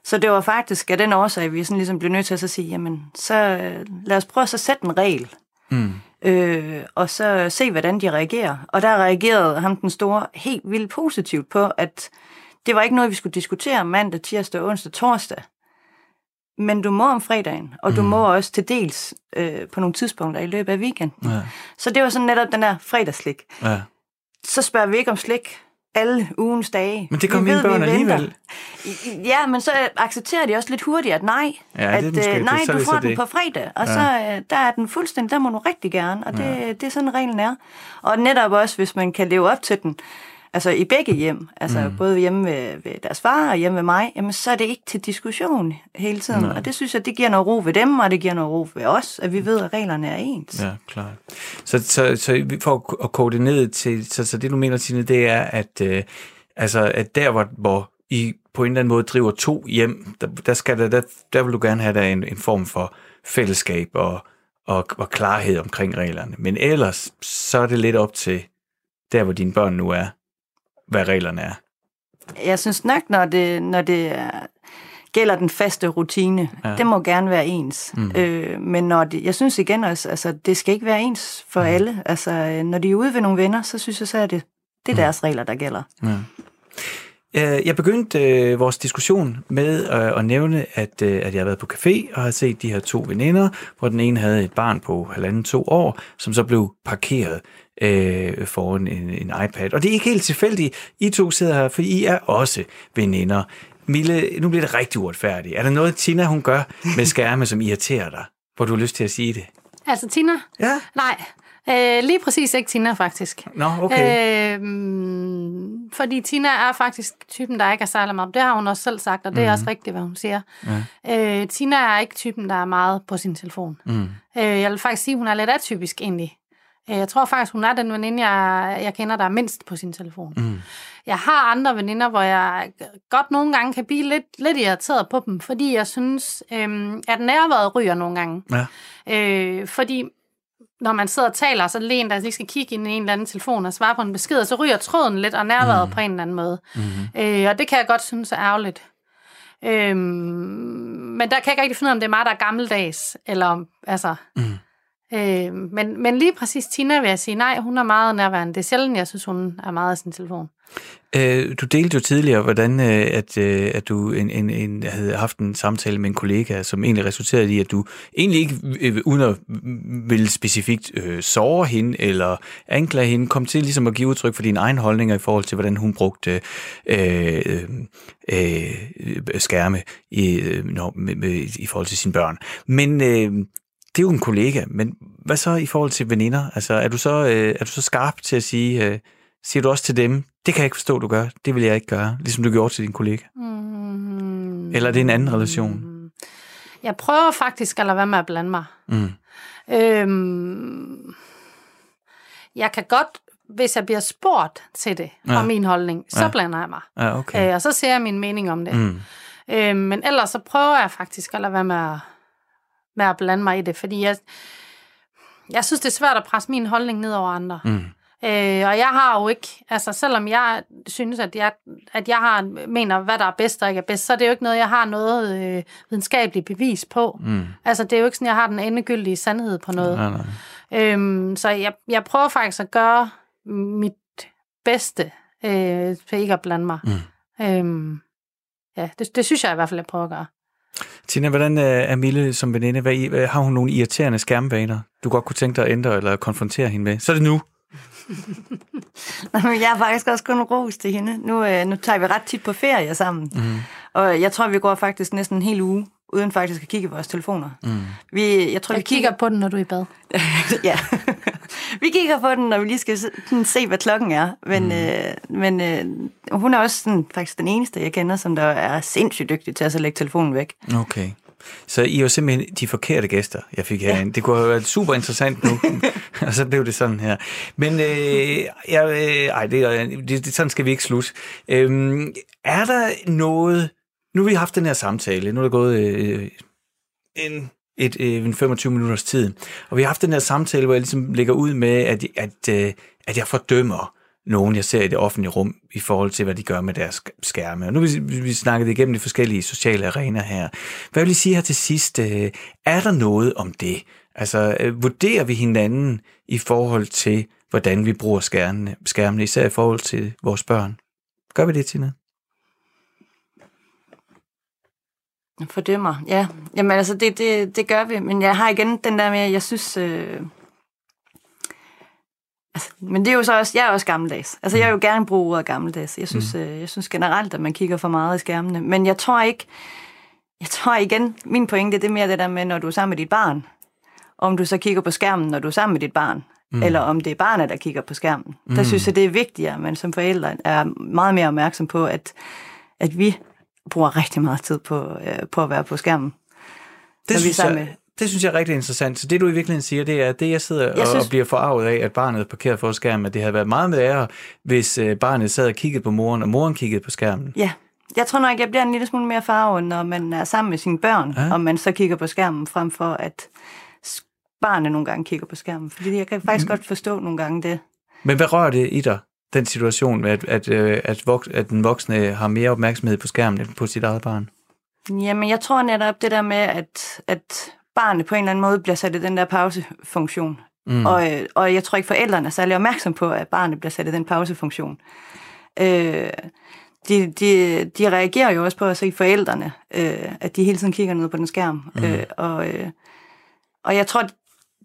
Speaker 3: Så det var faktisk af den årsag, at vi sådan ligesom blev nødt til at så sige, jamen, så øh, lad os prøve at så sætte en regel. Mm. Øh, og så se, hvordan de reagerer. Og der reagerede ham den store helt vildt positivt på, at det var ikke noget, vi skulle diskutere mandag, tirsdag, onsdag, torsdag. Men du må om fredagen, og du må også til dels øh, på nogle tidspunkter i løbet af weekenden.
Speaker 1: Ja.
Speaker 3: Så det var sådan netop den der fredagsslik.
Speaker 1: ja.
Speaker 3: Så spørger vi ikke om slik alle ugens dage.
Speaker 1: Men det
Speaker 3: Vi
Speaker 1: mine børn alligevel.
Speaker 3: Ja, men så accepterer de også lidt hurtigt, at nej,
Speaker 1: Ja, det
Speaker 3: at
Speaker 1: måske-
Speaker 3: øh,
Speaker 1: det-
Speaker 3: nej,
Speaker 1: så er
Speaker 3: du
Speaker 1: det så
Speaker 3: får den
Speaker 1: det.
Speaker 3: på fredag, og ja. så øh, der er den fuldstændig, der må du rigtig gerne, og det, ja. det er sådan reglen er. Og netop også, hvis man kan leve op til den, altså i begge hjem, altså mm. både hjemme ved, ved deres far og hjemme ved mig, jamen så er det ikke til diskussion hele tiden, og det synes jeg, det giver noget ro ved dem, og det giver noget ro ved os, at vi ved, at reglerne er ens.
Speaker 1: Ja, klart. Så, så, så for at- at kode det ned til, så, så det du mener, Tine, det er, at, øh, altså, at der, hvor, hvor I på en eller anden måde driver to hjem, der, der, skal der, der, der vil du gerne have der en, en form for fællesskab og, og, og klarhed omkring reglerne. Men ellers, så er det lidt op til der, hvor dine børn nu er, hvad reglerne er?
Speaker 3: Jeg synes nok, når det, når det er, gælder den faste rutine,
Speaker 1: Ja.
Speaker 3: det må gerne være ens.
Speaker 1: Mm.
Speaker 3: Mm. Øh, men når det, jeg synes igen også, altså, det skal ikke være ens for
Speaker 1: Mm.
Speaker 3: mm. alle. Altså, øh, når de er ude ved nogle venner, så synes jeg, så er det, det er
Speaker 1: Mm.
Speaker 3: deres regler, der gælder.
Speaker 1: Ja. Øh, Jeg begyndte øh, vores diskussion med øh, at nævne, at, øh, at jeg har været på café og har set de her to veninder, hvor den ene havde et barn på halvanden to år, som så blev parkeret øh, foran en, en iPad. Og det er ikke helt tilfældigt. I to sidder her, for I er også veninder. Mille, nu bliver det rigtig uretfærdigt. Er der noget, Tina hun gør med skærme, som irriterer dig? Hvor du har lyst til at sige det?
Speaker 4: Altså, Tina?
Speaker 1: Ja.
Speaker 4: Nej, øh, lige præcis ikke Tina, faktisk.
Speaker 1: Nå, okay.
Speaker 4: Øh, mm, fordi Tina er faktisk typen, der ikke er særlig meget. Det har hun også selv sagt, og det er
Speaker 1: Mhm.
Speaker 4: også rigtigt, hvad hun siger. Ja. Øh, Tina er ikke typen, der er meget på sin telefon.
Speaker 1: Mm.
Speaker 4: Øh, jeg vil faktisk sige, at hun er lidt atypisk egentlig. Øh, jeg tror faktisk, hun er den veninde, jeg, jeg kender, der er mindst på sin telefon.
Speaker 1: Mm.
Speaker 4: Jeg har andre veninder, hvor jeg godt nogle gange kan blive lidt, lidt irriteret på dem, fordi jeg synes, øhm, at nærværet ryger nogle gange.
Speaker 1: Ja.
Speaker 4: Øh, fordi når man sidder og taler, så er det en, der lige skal kigge ind i en eller anden telefon og svare på en besked, og så ryger tråden lidt og nærværet mm. på en eller anden måde.
Speaker 1: Mm.
Speaker 4: Øh, og det kan jeg godt synes er ærgerligt. Øhm, men der kan jeg ikke rigtig finde ud af, om det er mig, der er gammeldags, eller om, altså...
Speaker 1: Mm.
Speaker 4: Øh, men, men lige præcis Tina vil jeg sige, nej, hun er meget nærværende. Det er sjældent, jeg synes, hun er meget af sin telefon.
Speaker 1: Øh, du delte jo tidligere, hvordan øh, at, øh, at du en, en, en, havde haft en samtale med en kollega, som egentlig resulterede i, at du egentlig ikke, øh, uden at ville specifikt øh, såre hende eller anklage hende, kom til ligesom at give udtryk for dine egne holdninger i forhold til, hvordan hun brugte øh, øh, øh, skærme i, øh, når, med, med, i forhold til sine børn. Men øh, det er jo en kollega, men hvad så i forhold til veninder? Altså, er du så, øh, er du så skarp til at sige... Øh, Siger du også til dem, det kan jeg ikke forstå, du gør, det vil jeg ikke gøre, ligesom du gjorde til din kollega?
Speaker 4: Mm.
Speaker 1: Eller er det en anden relation?
Speaker 4: Jeg prøver faktisk at lade være med at blande mig.
Speaker 1: Mm.
Speaker 4: Øhm, jeg kan godt, hvis jeg bliver spurgt til det,
Speaker 1: Ja.
Speaker 4: ja. om min holdning, så
Speaker 1: ja.
Speaker 4: blander jeg mig.
Speaker 1: Ja, okay.
Speaker 4: Øh, og så ser jeg min mening om det.
Speaker 1: Mm.
Speaker 4: Øh, men ellers så prøver jeg faktisk at lade være med at, med at blande mig i det, fordi jeg, jeg synes, det er svært at presse min holdning ned over andre.
Speaker 1: Mm.
Speaker 4: Øh, og jeg har jo ikke, altså selvom jeg synes, at jeg, at jeg har, mener, hvad der er bedst og ikke er bedst, så er det jo ikke noget, jeg har noget øh, videnskabeligt bevis på.
Speaker 1: Mm.
Speaker 4: Altså det er jo ikke sådan, jeg har den endegyldige sandhed på noget.
Speaker 1: Nej, nej.
Speaker 4: Øhm, så jeg, jeg prøver faktisk at gøre mit bedste, øh, for ikke at blande mig.
Speaker 1: Mm.
Speaker 4: Øhm, ja, det, det synes jeg i hvert fald, jeg prøver at gøre.
Speaker 1: Tina, hvordan øh, er Mille som veninde? Hvad, hvad, har hun nogle irriterende skærmbaner, du godt kunne tænke dig at ændre eller konfrontere hende med? Så er det nu. (laughs)
Speaker 3: Jeg har faktisk også kun ros til hende. Nu, øh, nu tager vi ret tit på ferie sammen.
Speaker 1: Mm.
Speaker 3: Og jeg tror, vi går faktisk næsten en hel uge, uden faktisk at kigge på vores telefoner.
Speaker 1: Mm.
Speaker 3: Vi, jeg tror,
Speaker 4: Jeg
Speaker 3: vi
Speaker 4: kigger på den, når du er i bad. (laughs)
Speaker 3: ja. (laughs) vi kigger på den, når vi lige skal se- sådan se, hvad klokken er. Men, mm. øh, men øh, hun er også sådan, faktisk den eneste, jeg kender, som der er sindssygt dygtig til at så lægge telefonen væk.
Speaker 1: Okay. Så I var simpelthen de forkerte gæster, jeg fik herinde. Ja. Det kunne have været super interessant nu, (laughs) og så blev det sådan her. Men øh, jeg, øh, ej, det, det, det, sådan skal vi ikke slutte. Øhm, er der noget... Nu har vi haft den her samtale, nu er der gået øh, en, et, øh, en 25 minutters tid, og vi har haft den her samtale, hvor jeg ligesom lægger ud med, at, at, øh, at jeg fordømmer nogen, jeg ser i det offentlige rum, i forhold til, hvad de gør med deres skærme. Og nu har vi, vi snakket igennem de forskellige sociale arenaer her. Hvad vil I sige her til sidst? øh, Er der noget om det? Altså, øh, vurderer vi hinanden i forhold til, hvordan vi bruger skærmene, skærmene, især i forhold til vores børn? Gør vi det, Tina?
Speaker 3: Fordømmer, ja. Jamen altså, det, det, det gør vi. Men jeg har igen den der med, at jeg synes... Øh... Altså, men det er jo så også, jeg er også gammeldags. Altså, jeg vil jo gerne bruge ordet gammeldags. Jeg synes, mm. øh, jeg synes generelt, at man kigger for meget i skærmene. Men jeg tror ikke, jeg tror igen, min pointe, det er mere det der med, når du er sammen med dit barn, om du så kigger på skærmen, når du er sammen med dit barn, mm. eller om det er barnet, der kigger på skærmen. Mm. Der synes jeg, det er vigtigere, at man som forældre er meget mere opmærksom på, at, at vi bruger rigtig meget tid på, øh, på at være på skærmen.
Speaker 1: Det
Speaker 3: vi
Speaker 1: synes, jeg,
Speaker 3: med-
Speaker 1: det synes jeg er rigtig interessant. Så det, du i virkeligheden siger, det er, at det, jeg sidder jeg og,
Speaker 3: synes-
Speaker 1: og bliver forarvet af, at barnet er parkeret for skærmen, at det havde været meget værre, hvis øh, barnet sad og kiggede på moren, og moren kiggede på skærmen.
Speaker 3: Ja, jeg tror nok, jeg bliver en lille smule mere farvet, når man er sammen med sine børn,
Speaker 1: Ja.
Speaker 3: og man så kigger på skærmen, frem for at barnet nogle gange kigger på skærmen. Fordi jeg kan faktisk godt forstå nogle gange det.
Speaker 1: Men hvad rører det i dig? Den situation at, at, øh, at, voks, at den voksne har mere opmærksomhed på skærmen end på sit eget barn?
Speaker 3: Jamen, jeg tror netop det der med, at, at barnet på en eller anden måde bliver sat i den der pausefunktion. Mm. Og, øh, og jeg tror ikke, forældrene er særlig opmærksom på, at barnet bliver sat i den pausefunktion. Øh, de, de, de reagerer jo også på at se forældrene, øh, at de hele tiden kigger ned på den skærm. Mm. Øh, og, øh, og jeg tror,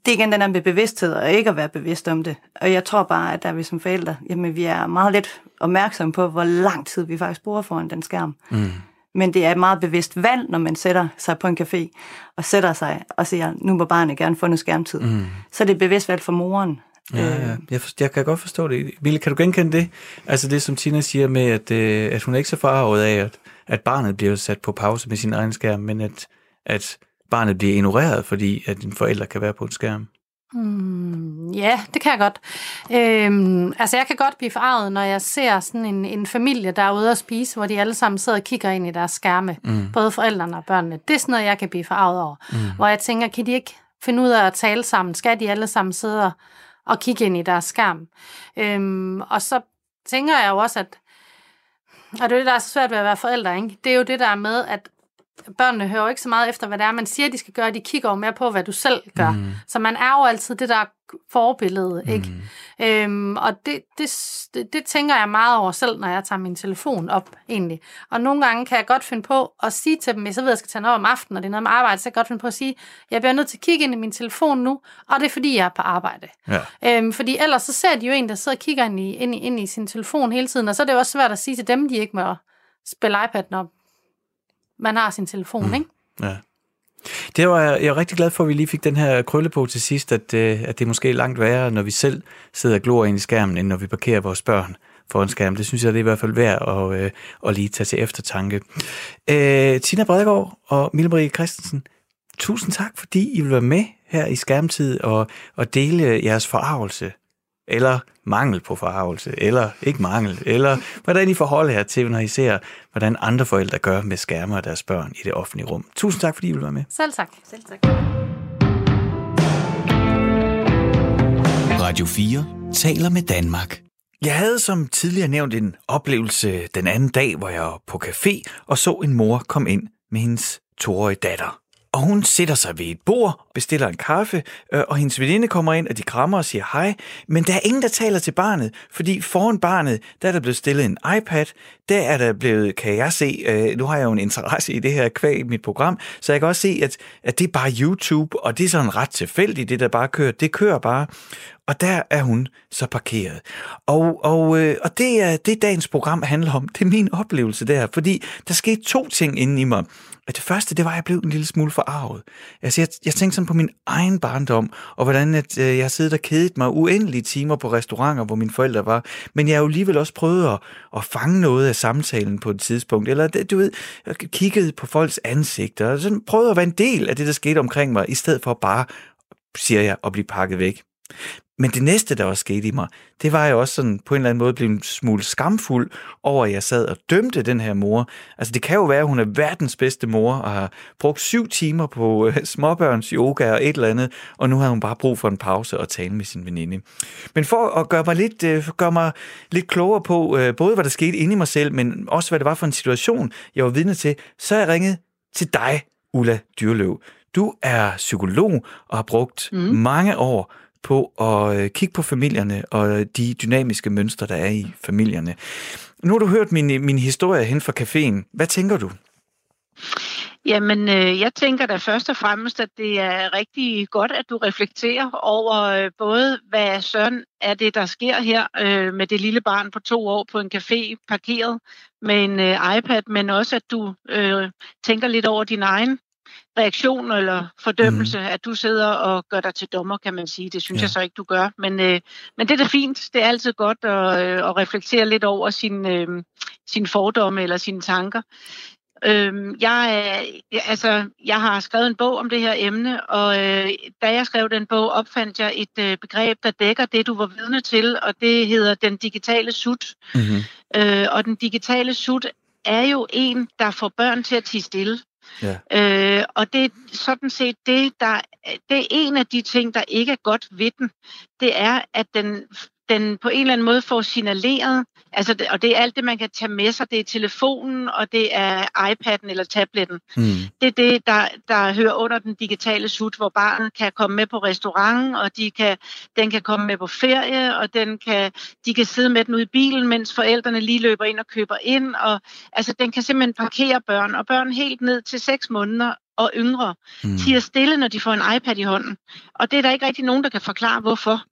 Speaker 3: det er igen den der med bevidsthed, og ikke at være bevidst om det. Og jeg tror bare, at der vi som forældre, jamen vi er meget let opmærksomme på, hvor lang tid vi faktisk bruger foran den skærm. Mm. Men det er et meget bevidst valg, når man sætter sig på en café og sætter sig og siger, nu må barnet gerne få noget skærmtid. Mm. Så det er et bevidst valg for moren.
Speaker 1: Ja, ja. Øh. Jeg, for, jeg kan godt forstå det. Ville, kan du genkende det? Altså det, som Tina siger med, at, øh, at hun er ikke så farvet af, at, at barnet bliver sat på pause med sin egen skærm, men at, at barnet bliver ignoreret, fordi at din forældre kan være på en skærm.
Speaker 4: Mm, ja, det kan jeg godt. Øhm, altså, jeg kan godt blive farvet, når jeg ser sådan en, en familie, der er ude at spise, hvor de alle sammen sidder og kigger ind i deres skærme. Mm. Både forældrene og børnene. Det er sådan noget, jeg kan blive farvet over. Mm. Hvor jeg tænker, kan de ikke finde ud af at tale sammen? Skal de alle sammen sidde og, og kigge ind i deres skærm? Øhm, og så tænker jeg jo også, at og det er det, der er så svært ved at være forældre, ikke? Det er jo det der med, at børnene hører jo ikke så meget efter, hvad det er, man siger, de skal gøre. De kigger jo mere på, hvad du selv gør. Mm. Så man er jo altid det der forbillede, mm. ikke? Øhm, og det, det, det, det tænker jeg meget over selv, når jeg tager min telefon op, egentlig. Og nogle gange kan jeg godt finde på at sige til dem, hvis jeg ved, at jeg skal tage noget om aftenen, og det er noget med arbejde, så kan jeg godt finde på at sige, jeg bliver nødt til at kigge ind i min telefon nu, og det er fordi, jeg er på arbejde. Ja. Øhm, fordi ellers så ser de jo en, der sidder og kigger ind i, ind, i, ind i sin telefon hele tiden, og så er det jo også svært at sige til dem, de ikke må spille iPad, når man har sin telefon, mm. ikke?
Speaker 1: Ja. Det var jeg er rigtig glad for, at vi lige fik den her krølle på til sidst, at, øh, at det er måske langt værre, når vi selv sidder og glor ind i skærmen, end når vi parkerer vores børn foran skærmen. Det synes jeg, det er i hvert fald værd at, øh, at lige tage til eftertanke. Øh, Tina Bredegaard og Mille Marie Christensen, tusind tak, fordi I vil være med her i skærmtid og, og dele jeres forarvelse eller mangel på forarvelse, eller ikke mangel, eller hvordan I forholder jer til, når I ser, hvordan andre forældre gør med skærmer af deres børn i det offentlige rum. Tusind tak, fordi I vil være med.
Speaker 4: Selv tak.
Speaker 3: Selv tak.
Speaker 2: Radio 4 taler med Danmark.
Speaker 1: Jeg havde som tidligere nævnt en oplevelse den anden dag, hvor jeg var på café og så en mor komme ind med hendes toårige datter. Og hun sætter sig ved et bord, bestiller en kaffe, øh, og hendes veninde kommer ind, og de krammer og siger hej. Men der er ingen, der taler til barnet, fordi foran barnet, der er der blevet stillet en iPad. Der er der blevet, kan jeg se, øh, nu har jeg jo en interesse i det her kvæg i mit program, så jeg kan også se, at, at det er bare YouTube, og det er sådan ret tilfældigt, det der bare kører. Det kører bare. Og der er hun så parkeret. Og, og, øh, og det er det, dagens program handler om. Det er min oplevelse der, fordi der skete to ting inde i mig. Og det første, det var, at jeg blev en lille smule forarvet. Altså, jeg, jeg tænkte som på min egen barndom, og hvordan at, øh, jeg har siddet og kedet mig uendelige timer på restauranter, hvor mine forældre var. Men jeg har jo alligevel også prøvet at, at fange noget af samtalen på et tidspunkt. Eller, du ved, jeg kiggede på folks ansigter, og sådan prøvede at være en del af det, der skete omkring mig, i stedet for bare, siger jeg, at blive pakket væk. Men det næste, der også skete i mig, det var jo også sådan på en eller anden måde blevet en smule skamfuld over, at jeg sad og dømte den her mor. Altså det kan jo være, at hun er verdens bedste mor og har brugt syv timer på øh, småbørns yoga og et eller andet, og nu har hun bare brug for en pause og tale med sin veninde. Men for at gøre mig lidt, øh, gøre mig lidt klogere på, øh, både hvad der skete inde i mig selv, men også hvad det var for en situation, jeg var vidne til, så er jeg ringet til dig, Ulla Dyrløv. Du er psykolog og har brugt mm. mange år på at øh, kigge på familierne og de dynamiske mønstre, der er i familierne. Nu har du hørt min, min historie hen fra caféen. Hvad tænker du?
Speaker 5: Jamen, øh, jeg tænker da først og fremmest, at det er rigtig godt, at du reflekterer over øh, både, hvad søn er det, der sker her øh, med det lille barn på to år på en café parkeret med en øh, iPad, men også, at du øh, tænker lidt over din egen reaktion eller fordømmelse, mm. at du sidder og gør dig til dommer, kan man sige. Det synes ja. jeg så ikke, du gør. Men, øh, men det er da fint. Det er altid godt at, øh, at reflektere lidt over sin, øh, sin fordomme eller sine tanker. Øhm, jeg, altså, jeg har skrevet en bog om det her emne, og øh, da jeg skrev den bog, opfandt jeg et øh, begreb, der dækker det, du var vidne til, og det hedder den digitale sut. Mm-hmm. Øh, og den digitale sut er jo en, der får børn til at tige stille. Ja. Øh, og det er sådan set det, der, det er en af de ting, der ikke er godt ved den. Det er, at den den på en eller anden måde får signaleret, altså, det- og det er alt det, man kan tage med sig. Det er telefonen, og det er iPad'en eller tabletten.
Speaker 1: Mm.
Speaker 5: Det er det, der, der hører under den digitale sut, hvor barnet kan komme med på restaurant, og de kan, den kan komme med på ferie, og den kan, de kan sidde med den ude i bilen, mens forældrene lige løber ind og køber ind. Og, altså, den kan simpelthen parkere børn, og børn helt ned til 6 måneder og yngre
Speaker 1: Mm.
Speaker 5: tiger stille, når de får en iPad i hånden. Og det er der ikke rigtig nogen, der kan forklare, hvorfor.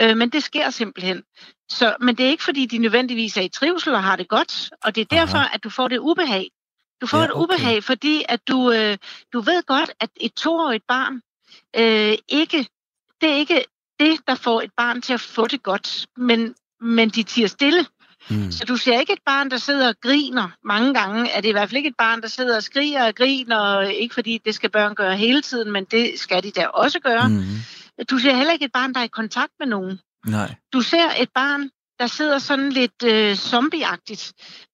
Speaker 5: Øh, men det sker simpelthen. Så, men det er ikke, fordi de nødvendigvis er i trivsel og har det godt, og det er
Speaker 1: Aha.
Speaker 5: derfor, at du får det ubehag. Du får
Speaker 1: Ja,
Speaker 5: et
Speaker 1: okay.
Speaker 5: ubehag, fordi at du, øh, du ved godt, at et toårigt barn øh, ikke, det er ikke det, der får et barn til at få det godt, men, men de tiger stille.
Speaker 1: Mm.
Speaker 5: Så du ser ikke et barn, der sidder og griner. Mange gange er det i hvert fald ikke et barn, der sidder og skriger og griner. Ikke fordi det skal børn gøre hele tiden, men det skal de da også gøre. Mm. Du ser heller ikke et barn, der er i kontakt med nogen.
Speaker 1: Nej.
Speaker 5: Du ser et barn, der sidder sådan lidt øh, zombieagtigt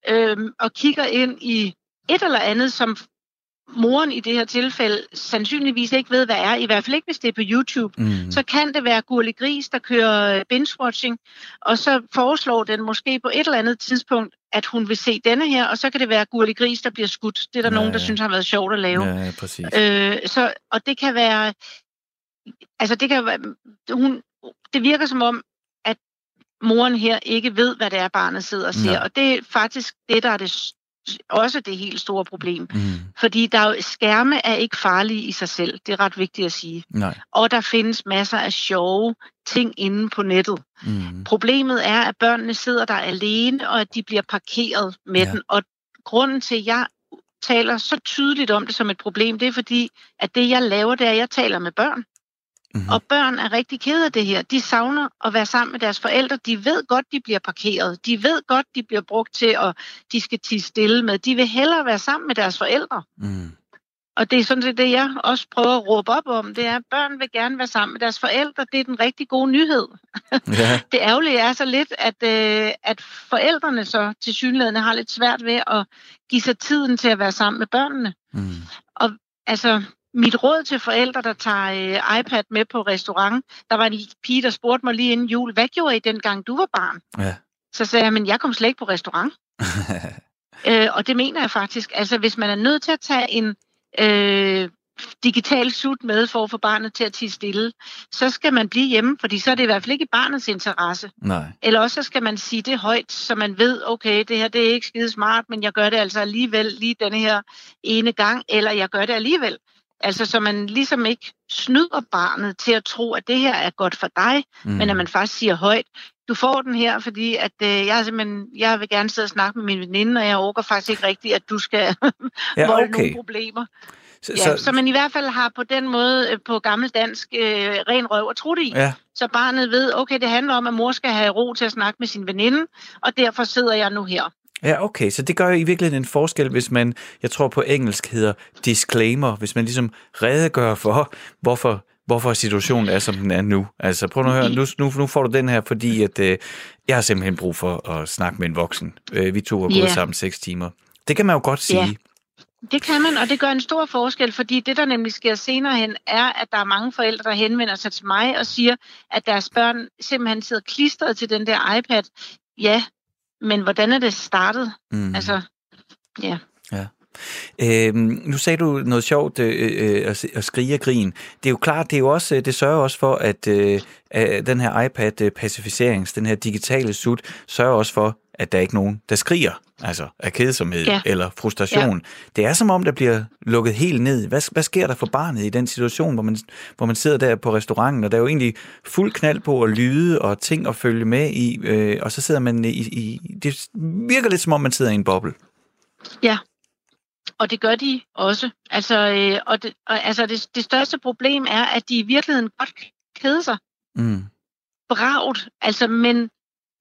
Speaker 5: øh, og kigger ind i et eller andet, som moren i det her tilfælde sandsynligvis ikke ved, hvad er. I hvert fald ikke, hvis det er på YouTube
Speaker 1: Mm.
Speaker 5: så kan det være Gurli Gris, der kører øh, binge-watching, og så foreslår den måske på et eller andet tidspunkt, at hun vil se denne her, og så kan det være Gurli Gris, der bliver skudt. Det er der
Speaker 1: Ja,
Speaker 5: nogen, der
Speaker 1: ja.
Speaker 5: synes har været sjovt at lave.
Speaker 1: Ja, præcis.
Speaker 5: Øh, så, og det kan være, altså det kan hun, det virker som om, at moren her ikke ved, hvad det er, barnet sidder og ser,
Speaker 1: Nej.
Speaker 5: og det er faktisk det, der er det, også det helt store problem.
Speaker 1: Mm.
Speaker 5: Fordi der er jo, skærme er ikke farlige i sig selv, det er ret vigtigt at sige.
Speaker 1: Nej.
Speaker 5: Og der findes masser af sjove ting inde på nettet.
Speaker 1: Mm.
Speaker 5: Problemet er, at børnene sidder der alene, og at de bliver parkeret med
Speaker 1: Ja.
Speaker 5: ja. den. Og grunden til, at jeg taler så tydeligt om det som et problem, det er fordi, at det jeg laver, det er, at jeg taler med børn.
Speaker 1: Mhm.
Speaker 5: Og børn er rigtig kede af det her. De savner at være sammen med deres forældre. De ved godt, de bliver parkeret. De ved godt, de bliver brugt til, at de skal tige stille med. De vil hellere være sammen med deres forældre.
Speaker 1: Mm.
Speaker 5: Og det er sådan set det, jeg også prøver at råbe op om. Det er, at børn vil gerne være sammen med deres forældre. Det er den rigtig gode nyhed.
Speaker 1: Ja. (laughs)
Speaker 5: Det ærgerlige er så lidt, at, øh, at forældrene så til synligheden har lidt svært ved at give sig tiden til at være sammen med børnene.
Speaker 1: Mm.
Speaker 5: Altså, mit råd til forældre, der tager øh, iPad med på restaurant, der var en pige, der spurgte mig lige inden jul, hvad gjorde I dengang du var barn?
Speaker 1: Ja.
Speaker 5: Så sagde jeg, men jeg kom slet ikke på restaurant. (laughs) Øh, og det mener jeg faktisk. Altså, hvis man er nødt til at tage en øh, digital sut med for at få barnet til at tige stille, så skal man blive hjemme, fordi så er det i hvert fald ikke i barnets interesse.
Speaker 1: Nej.
Speaker 5: Eller også så skal man sige det højt, så man ved, okay, det her det er ikke skide smart, men jeg gør det altså alligevel lige denne her ene gang, eller jeg gør det alligevel. Altså, så man ligesom ikke snyder barnet til at tro, at det her er godt for dig,
Speaker 1: Mm.
Speaker 5: men at man faktisk siger højt, du får den her, fordi at øh, jeg, simpelthen, jeg vil gerne sidde og snakke med min veninde, og jeg overgår faktisk ikke rigtigt, at du skal
Speaker 1: ja, (laughs)
Speaker 5: volde
Speaker 1: okay.
Speaker 5: nogle problemer.
Speaker 1: Så,
Speaker 5: Ja, så, så man i hvert fald har på den måde øh, på gammeldansk øh, ren røv og trutte i.
Speaker 1: ja,
Speaker 5: Så barnet ved, okay, det handler om, at mor skal have ro til at snakke med sin veninde, og derfor sidder jeg nu her.
Speaker 1: Ja, okay. Så det gør jo i virkeligheden en forskel, hvis man, jeg tror på engelsk hedder disclaimer, hvis man ligesom redegør for, hvorfor hvorfor situationen er, som den er nu. Altså, prøv nu at høre, nu, nu, nu får du den her, fordi at, øh, jeg har simpelthen brug for at snakke med en voksen. Øh, vi to har gået
Speaker 5: Ja.
Speaker 1: sammen seks timer. Det kan man jo godt sige.
Speaker 5: Ja. Det kan man, og det gør en stor forskel, fordi det, der nemlig sker senere hen, er, at der er mange forældre, der henvender sig til mig og siger, at deres børn simpelthen sidder klistret til den der iPad. Ja, men hvordan er det startet?
Speaker 1: Mm.
Speaker 5: Altså, ja.
Speaker 1: Øhm, nu sagde du noget sjovt øh, øh, at, at skrige og grin. Det er jo klart, det er jo også, det sørger også for, at øh, den her iPad-pacificerings, den her digitale sut, sørger også for, at der er ikke nogen, der skriger, altså af kedsomhed
Speaker 5: Ja.
Speaker 1: eller frustration. Det er som om, der bliver lukket helt ned. Hvad, hvad sker der for barnet i den situation, hvor man, hvor man sidder der på restauranten, og der er jo egentlig fuld knald på at lyde og ting at følge med i, øh, og så sidder man i, i... Det virker lidt som om, man sidder i en boble.
Speaker 5: Ja, og det gør de også. Altså, øh, og det, og, altså det, det største problem er, at de i virkeligheden godt kan kede sig
Speaker 1: Mm.
Speaker 5: bragt, altså, men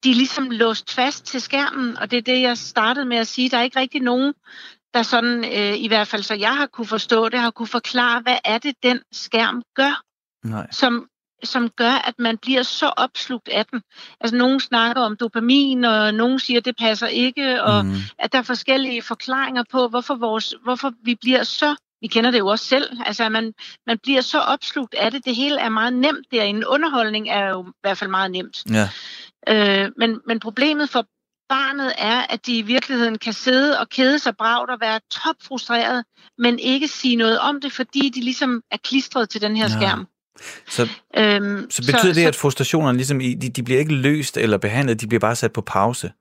Speaker 5: de er ligesom låst fast til skærmen, og det er det, jeg startede med at sige. Der er ikke rigtig nogen, der sådan, øh, i hvert fald så jeg har kunne forstå det, har kunne forklare, hvad er det, den skærm gør,
Speaker 1: Nej.
Speaker 5: som, som gør, at man bliver så opslugt af den. Altså, nogen snakker om dopamin, og nogen siger, at det passer ikke, og
Speaker 1: Mm.
Speaker 5: at der er forskellige forklaringer på, hvorfor, vores, hvorfor vi bliver så, vi kender det jo også selv, altså at man, man bliver så opslugt af det. Det hele er meget nemt derinde. Underholdning er jo i hvert fald meget nemt.
Speaker 1: Ja.
Speaker 5: Øh, men, men problemet for barnet er, at de i virkeligheden kan sidde og kede sig bragt og være topfrustreret, men ikke sige noget om det, fordi de ligesom er klistret til den her
Speaker 1: Ja.
Speaker 5: skærm.
Speaker 1: Så,
Speaker 5: Øhm,
Speaker 1: så betyder det, at frustrationerne ligesom, de, de bliver ikke løst eller behandlet, de bliver bare sat på pause?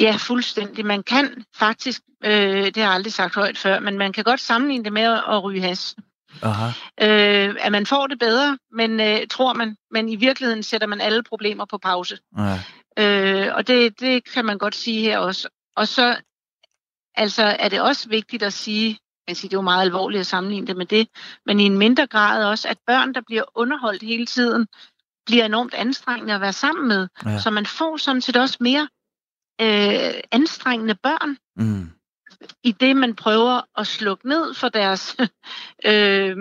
Speaker 5: Ja, fuldstændig. Man kan faktisk, øh, det har jeg aldrig sagt højt før, men man kan godt sammenligne det med at ryge has.
Speaker 1: Aha.
Speaker 5: Øh, at man får det bedre, men øh, tror man, men i virkeligheden sætter man alle problemer på pause.
Speaker 1: Ja.
Speaker 5: Øh, og det, det kan man godt sige her også. Og så altså, er det også vigtigt at sige, jeg siger, det er jo meget alvorligt at sammenligne det med det, men i en mindre grad også, at børn, der bliver underholdt hele tiden, bliver enormt anstrengende at være sammen med.
Speaker 1: Ja.
Speaker 5: Så man får sådan set også mere øh, anstrengende børn,
Speaker 1: Mm.
Speaker 5: I det man prøver at slukke ned for deres (laughs) øh,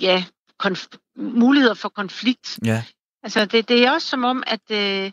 Speaker 5: ja, konf- muligheder for konflikt.
Speaker 1: Ja.
Speaker 5: Altså, det, det er også som om, at, øh,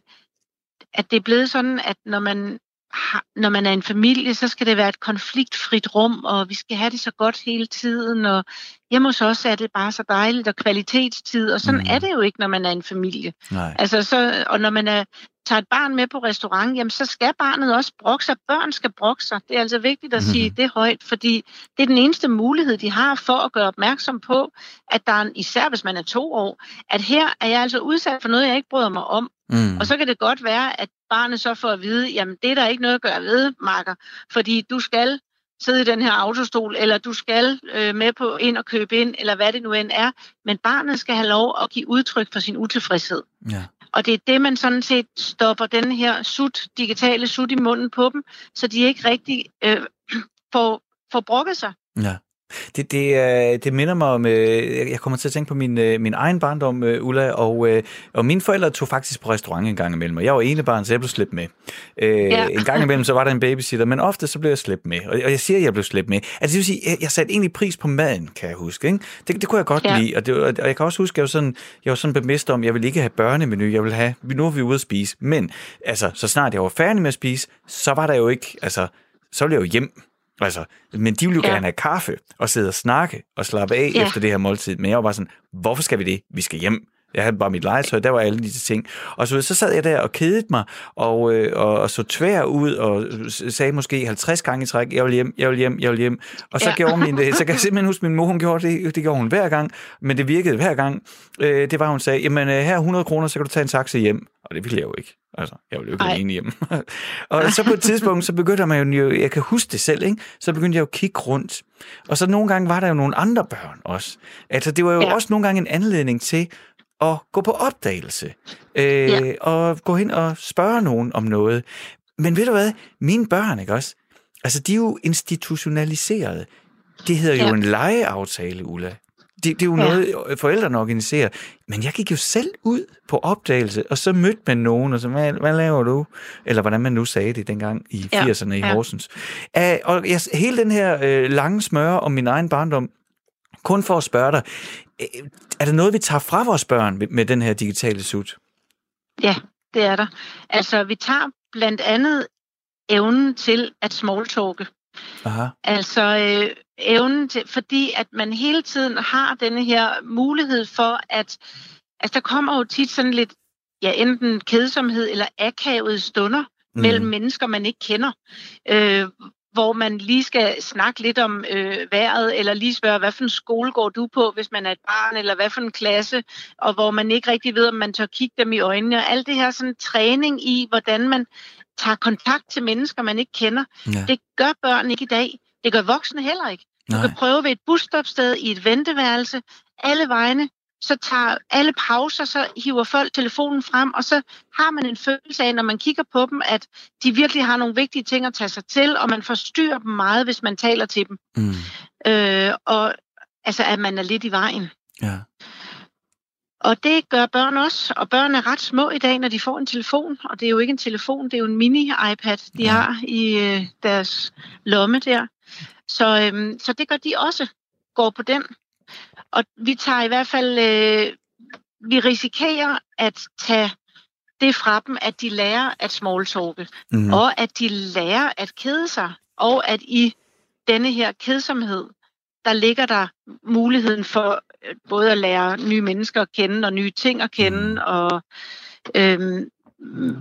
Speaker 5: at det er blevet sådan, at når man, har, når man er en familie, så skal det være et konfliktfrit rum, og vi skal have det så godt hele tiden, og hjemme hos os er det bare så dejligt, og kvalitetstid, og sådan
Speaker 1: Mm.
Speaker 5: er det jo ikke, når man er en familie.
Speaker 1: Nej.
Speaker 5: Altså, så, og når man er, tager et barn med på restaurant, jamen, så skal barnet også brokke sig. Børn skal brokke sig. Det er altså vigtigt at
Speaker 1: Mhm.
Speaker 5: sige det højt, fordi det er den eneste mulighed, de har for at gøre opmærksom på, at der er, en, især hvis man er to år, at her er jeg altså udsat for noget, jeg ikke bryder mig om.
Speaker 1: Mm.
Speaker 5: Og så kan det godt være, at barnet så får at vide, jamen det er der ikke noget at gøre ved, Marker, fordi du skal sidde i den her autostol, eller du skal øh, med på ind og købe ind, eller hvad det nu end er. Men barnet skal have lov at give udtryk for sin utilfredshed.
Speaker 1: Ja.
Speaker 5: Og det er det, man sådan set stopper den her sut, digitale sut i munden på dem, så de ikke rigtig øh, (clears throat) får, får brokket sig.
Speaker 1: Ja. Det, det, øh, det minder mig om, øh, jeg kommer til at tænke på min, øh, min egen barndom, Ulla, og, og mine forældre tog faktisk på restaurant en gang imellem, og jeg var ene barn, så jeg blev slæbt med.
Speaker 5: Ja.
Speaker 1: En gang imellem, så var der en babysitter, men ofte så blev jeg slæbt med, og, og jeg siger, at jeg blev slæbt med. Altså det vil sige, jeg, jeg satte egentlig pris på maden, kan jeg huske. Ikke? Det, det kunne jeg godt
Speaker 5: Ja.
Speaker 1: lide, og, det, og jeg kan også huske, at jeg var sådan, jeg var sådan bevidst om, at jeg ville ikke have børnemenu, jeg ville have, nu er vi ude at spise, men altså, så snart jeg var færdig med at spise, så var der jo ikke, altså, så ville jeg jo hjem. Altså, men de ville jo
Speaker 5: Ja.
Speaker 1: gerne have kaffe og sidde og snakke og slappe af ja. Efter det her måltid. Men jeg var bare sådan, hvorfor skal vi det? Vi skal hjem. Jeg havde bare mit legetøj, der var alle de ting. Og så, så sad jeg der og kedede mig, og, øh, og, og så tvær ud, og sagde måske 50 gange i træk, jeg vil hjem, jeg vil hjem, jeg vil hjem. Og så ja. Gjorde min det. Så kan jeg (laughs) simpelthen huske, min mor, hun gjorde det, det gjorde hun hver gang, men det virkede hver gang. Øh, det var, hun sagde, jamen øh, her er 100 kroner, så kan du tage en taxa hjem. Og det ville jeg jo ikke. Altså, jeg ville jo ikke
Speaker 5: Ej.
Speaker 1: alene hjem. (laughs) og så på et tidspunkt, så begyndte man jo, jeg kan huske det selv, ikke? så begyndte jeg jo at kigge rundt. Og så nogle gange var der jo nogle andre børn også. Altså, det var jo. Ja. også nogle gange en anledning til at gå på opdagelse. Øh,
Speaker 5: Ja.
Speaker 1: Og gå hen og spørge nogen om noget. Men ved du hvad? Mine børn, ikke også? Altså, de er jo institutionaliseret. Det hedder jo
Speaker 5: Ja.
Speaker 1: en legeaftale, Ulla. Det, det er jo
Speaker 5: Ja.
Speaker 1: noget, forældrene organiserer. Men jeg gik jo selv ud på opdagelse, og så mødte man nogen, og så, hvad, hvad laver du? Eller hvordan man nu sagde det dengang i
Speaker 5: Ja.
Speaker 1: 80'erne i
Speaker 5: Ja.
Speaker 1: Horsens. Uh, og jeg, hele den her øh, lange smøre om min egen barndom, kun for at spørge dig, øh, er der noget, vi tager fra vores børn med, med den her digitale sut?
Speaker 5: Ja, det er der. Altså, vi tager blandt andet evnen til at smalltalke.
Speaker 1: Aha.
Speaker 5: Altså øh, evnen til, fordi at man hele tiden har denne her mulighed for, at altså, der kommer jo tit sådan lidt, ja, enten kedsomhed eller akavede stunder mm. mellem mennesker, man ikke kender. Øh, hvor man lige skal snakke lidt om øh, vejret, eller lige spørge, hvad for en skole går du på, hvis man er et barn, eller hvad for en klasse, og hvor man ikke rigtig ved, om man tør kigge dem i øjnene. Og alt det her sådan træning i, hvordan man tager kontakt til mennesker, man ikke kender.
Speaker 1: Ja.
Speaker 5: Det gør børn ikke i dag. Det gør voksne heller ikke. Du
Speaker 1: Nej.
Speaker 5: kan prøve ved et busstopsted i et venteværelse, alle vegne, så tager alle pauser, så hiver folk telefonen frem, og så har man en følelse af, når man kigger på dem, at de virkelig har nogle vigtige ting at tage sig til, og man forstyrrer dem meget, hvis man taler til dem.
Speaker 1: Mm.
Speaker 5: Øh, og altså, at man er lidt i vejen.
Speaker 1: Ja.
Speaker 5: Og det gør børn også, og børn er ret små i dag, når de får en telefon, og det er jo ikke en telefon, det er jo en mini-iPad, de
Speaker 1: Ja.
Speaker 5: har i øh, deres lomme der. Så, øhm, så det gør de også, går på den. Og vi tager i hvert fald, øh, vi risikerer at tage det fra dem, at de lærer at smalltalke,
Speaker 1: Mm.
Speaker 5: og at de lærer at kede sig, og at i denne her kedsomhed, der ligger der muligheden for øh, både at lære nye mennesker at kende og nye ting at kende,
Speaker 1: mm.
Speaker 5: og øhm,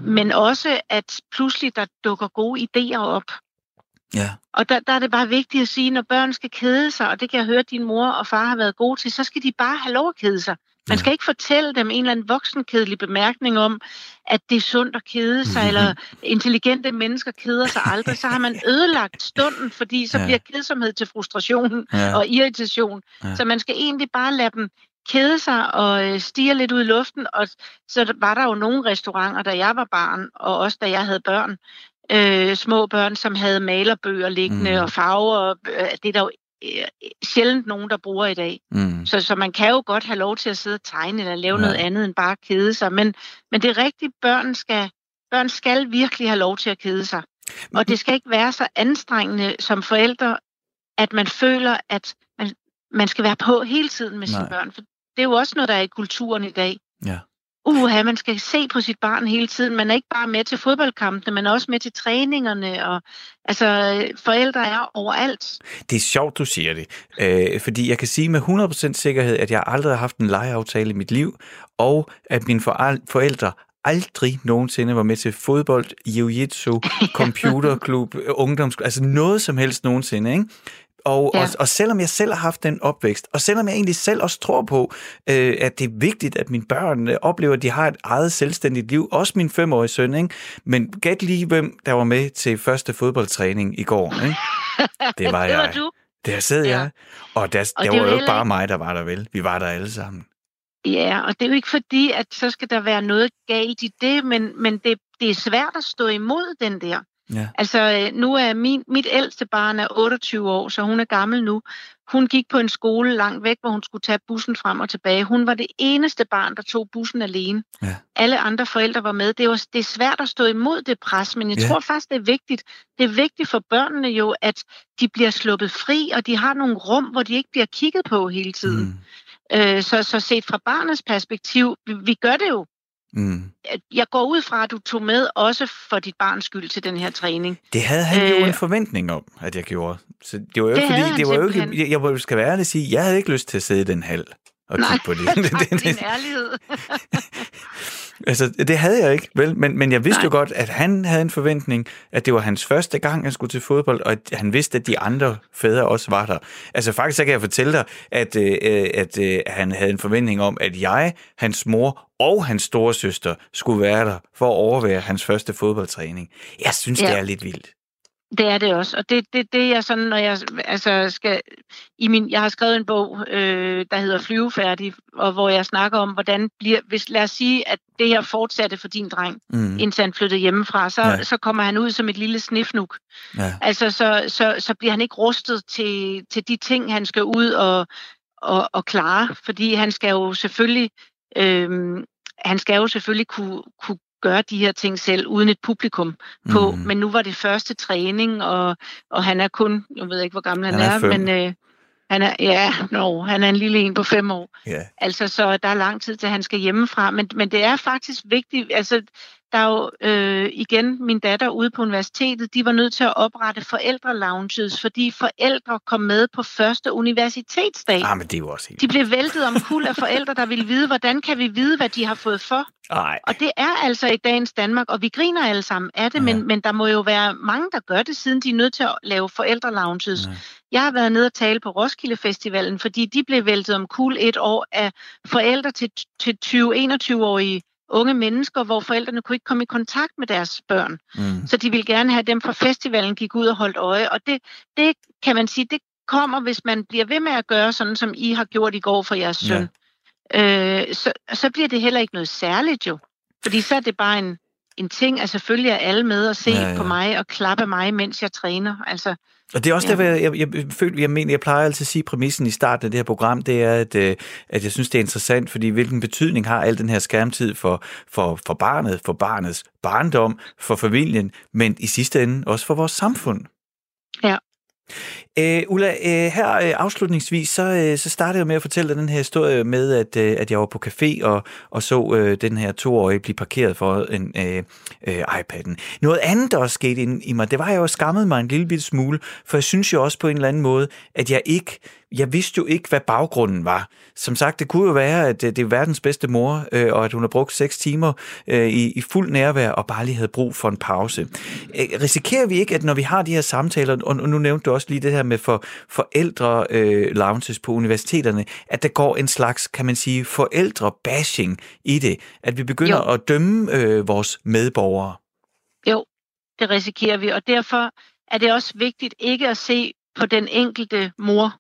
Speaker 5: men også at pludselig der dukker gode idéer op.
Speaker 1: Ja.
Speaker 5: Og der, der er det bare vigtigt at sige, når børn skal kede sig, og det kan jeg høre, at din mor og far har været gode til, så skal de bare have lov at kede sig. Man skal ikke fortælle dem en eller anden voksenkedelig bemærkning om, at det er sundt at kede sig, mm-hmm. (laughs) eller intelligente mennesker keder sig aldrig. Så har man (laughs) ødelagt stunden, fordi så
Speaker 1: Ja.
Speaker 5: bliver kedsomhed til frustration
Speaker 1: Ja.
Speaker 5: og irritation.
Speaker 1: Ja.
Speaker 5: Så man skal egentlig bare lade dem kede sig og øh, stige lidt ud i luften. Og så var der jo nogle restauranter, da jeg var barn, og også da jeg havde børn, øh, små børn, som havde malerbøger liggende
Speaker 1: Mm.
Speaker 5: mm. og farver. Øh, det er der jo øh, sjældent nogen, der bruger i dag.
Speaker 1: Mm.
Speaker 5: Så, så man kan jo godt have lov til at sidde og tegne eller lave
Speaker 1: Ja.
Speaker 5: noget andet end bare kede sig. Men, men det er rigtigt, børn skal, børn skal virkelig have lov til at kede sig. Og det skal ikke være så anstrengende som forældre, at man føler, at man, man skal være på hele tiden med sine
Speaker 1: Nej.
Speaker 5: børn. For det er jo også noget, der er i kulturen i dag.
Speaker 1: Ja.
Speaker 5: Uha, man skal se på sit barn hele tiden. Man er ikke bare med til fodboldkampene, men også med til træningerne. Og, altså, forældre er overalt.
Speaker 1: Det er sjovt, du siger det. Øh, fordi jeg kan sige med 100% sikkerhed, at jeg aldrig har haft en legeaftale i mit liv, og at mine foræl- forældre aldrig nogensinde var med til fodbold, jiu-jitsu, (laughs) computerklub, ungdomsklub, altså noget som helst nogensinde, ikke? Og, ja. Og, og selvom jeg selv har haft den opvækst, og selvom jeg egentlig selv også tror på, øh, at det er vigtigt, at mine børn øh, oplever, at de har et eget selvstændigt liv, også min femårige søn, ikke? men gæt lige, hvem der var med til første fodboldtræning i går. Ikke? (laughs) Det var
Speaker 5: det var
Speaker 1: jeg.
Speaker 5: du.
Speaker 1: Der sad
Speaker 5: Ja.
Speaker 1: jeg, og der,
Speaker 5: Og
Speaker 1: der
Speaker 5: det er
Speaker 1: var
Speaker 5: jo
Speaker 1: ikke bare mig, der var der vel. Vi var der alle sammen.
Speaker 5: Ja, og det er jo ikke fordi, at så skal der være noget galt i det, men, men det, det er svært at stå imod den der.
Speaker 1: Ja.
Speaker 5: Altså, øh, nu er min, mit ældste barn er 28 år, så hun er gammel nu. Hun gik på en skole langt væk, hvor hun skulle tage bussen frem og tilbage. Hun var det eneste barn, der tog bussen alene.
Speaker 1: Ja.
Speaker 5: Alle andre forældre var med. Det, var, det er svært at stå imod det pres, men jeg
Speaker 1: Ja.
Speaker 5: ja. tror faktisk, det er vigtigt. Det er vigtigt for børnene jo, at de bliver sluppet fri, og de har nogle rum, hvor de ikke bliver kigget på hele tiden.
Speaker 1: Mm.
Speaker 5: Øh, så, så set fra barnets perspektiv, vi, vi gør det jo.
Speaker 1: Mm.
Speaker 5: Jeg går ud fra, at du tog med også for dit barns skyld til den her træning.
Speaker 1: Det havde han jo
Speaker 5: Øh,
Speaker 1: en forventning om, at jeg gjorde. Så det var jo
Speaker 5: det
Speaker 1: ikke, fordi, det var jo ikke, jeg, jeg skal være ærlig at sige, jeg havde ikke lyst til at sidde i den hal og
Speaker 5: Nej,
Speaker 1: kigge på (laughs) det.
Speaker 5: tak, (laughs)
Speaker 1: det,
Speaker 5: ærlighed. (laughs)
Speaker 1: altså, det havde jeg ikke, vel? Men, men jeg vidste
Speaker 5: Nej.
Speaker 1: jo godt, at han havde en forventning, at det var hans første gang, han skulle til fodbold, og at han vidste, at de andre fædre også var der. Altså faktisk så kan jeg fortælle dig, at, øh, øh, at øh, han havde en forventning om, at jeg, hans mor og hans store søster skulle være der for at overvære hans første fodboldtræning. Jeg synes, ja. det er lidt vildt.
Speaker 5: Det er det også, og det det, det er sådan, når jeg altså skal i min, jeg har skrevet en bog, øh, der hedder Flyvefærdig, og hvor jeg snakker om, hvordan bliver, hvis lad os sige, at det her fortsatte for din dreng,
Speaker 1: Mm.
Speaker 5: indtil han flyttede hjemmefra, så,
Speaker 1: Ja.
Speaker 5: så kommer han ud som et lille snifnuk.
Speaker 1: Ja.
Speaker 5: Altså, så, så, så bliver han ikke rustet til, til de ting, han skal ud og, og, og klare, fordi han skal jo selvfølgelig, øhm, han skal jo selvfølgelig kunne, kunne gøre de her ting selv, uden et publikum på.
Speaker 1: Mhm.
Speaker 5: Men nu var det første træning, og, og han er kun, jeg ved ikke, hvor gammel han,
Speaker 1: Han er
Speaker 5: er,
Speaker 1: fem.
Speaker 5: men øh, han er, ja, no, han er en lille en på fem år.
Speaker 1: Ja.
Speaker 5: Altså, så der er lang tid til, han skal hjemmefra. Men, men det er faktisk vigtigt. Altså, der er jo øh, igen min datter ude på universitetet, de var nødt til at oprette forældrelounges, fordi forældre kom med på første universitetsdag.
Speaker 1: Ah, men det jo også helt...
Speaker 5: De blev væltet om kul af forældre, der ville vide, hvordan kan vi vide, hvad de har fået for.
Speaker 1: Ej.
Speaker 5: Og det er altså i dagens Danmark, og vi griner alle sammen af det,
Speaker 1: ja.
Speaker 5: men, men der må jo være mange, der gør det, siden de er nødt til at lave forældrelounges.
Speaker 1: Ja.
Speaker 5: Jeg har været nede og tale på Roskilde Festivalen, fordi de blev væltet om kul et år af forældre til, til 20-21-årige unge mennesker, hvor forældrene kunne ikke komme i kontakt med deres børn.
Speaker 1: Mm.
Speaker 5: Så de ville gerne have dem fra festivalen, gik ud og holdt øje. Og det, det kan man sige, det kommer, hvis man bliver ved med at gøre sådan, som I har gjort i går for jeres søn. Ja. Øh, så, så bliver det heller ikke noget særligt jo. Fordi så er det bare en, en ting, at selvfølgelig er alle med og se
Speaker 1: Ja,
Speaker 5: ja, på mig og klappe mig, mens jeg træner. Altså,
Speaker 1: Og det er også
Speaker 5: Ja.
Speaker 1: derfor, jeg, jeg, jeg, føler, jeg mener, jeg plejer altid at sige præmissen i starten af det her program, det er, at, øh, at jeg synes, det er interessant, fordi hvilken betydning har al den her skærmtid for, for, for barnet, for barnets barndom, for familien, men i sidste ende også for vores samfund.
Speaker 5: Ja.
Speaker 1: Øh, Ulla, øh, her øh, afslutningsvis, så, øh, så startede jeg med at fortælle dig den her historie med, at, øh, at jeg var på café og, og så øh, den her toårige blive parkeret for en øh, øh, iPad'en. Noget andet, der også skete ind i mig, det var, at jeg jo skammede mig en lille bitte smule, for jeg synes jo også på en eller anden måde, at jeg ikke jeg vidste jo ikke, hvad baggrunden var. Som sagt, det kunne jo være, at det er verdens bedste mor, øh, og at hun har brugt seks timer øh, i, i fuld nærvær og bare lige havde brug for en pause. Øh, risikerer vi ikke, at når vi har de her samtaler, og nu nævnte du også lige det her med for forældre øh, lounges på universiteterne, at der går en slags, kan man sige, forældre-bashing i det, at vi begynder jo. at dømme øh, vores medborgere.
Speaker 5: Jo, det risikerer vi, og derfor er det også vigtigt ikke at se på den enkelte mor,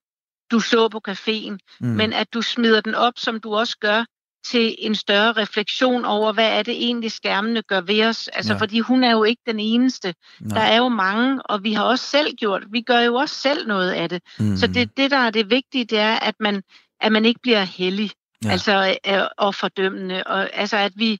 Speaker 5: du så på caféen, mm. men at du smider den op, som du også gør, til en større refleksion over, hvad er det egentlig skærmene gør ved os. Altså, ja. fordi hun er jo ikke den eneste. Nej. Der er jo mange, og vi har også selv gjort, vi gør jo også selv noget af det. Mm. Så det, det, der er det vigtige, det er, at man, at man ikke bliver hellig, ja. altså, øh, og fordømmende, og altså, at vi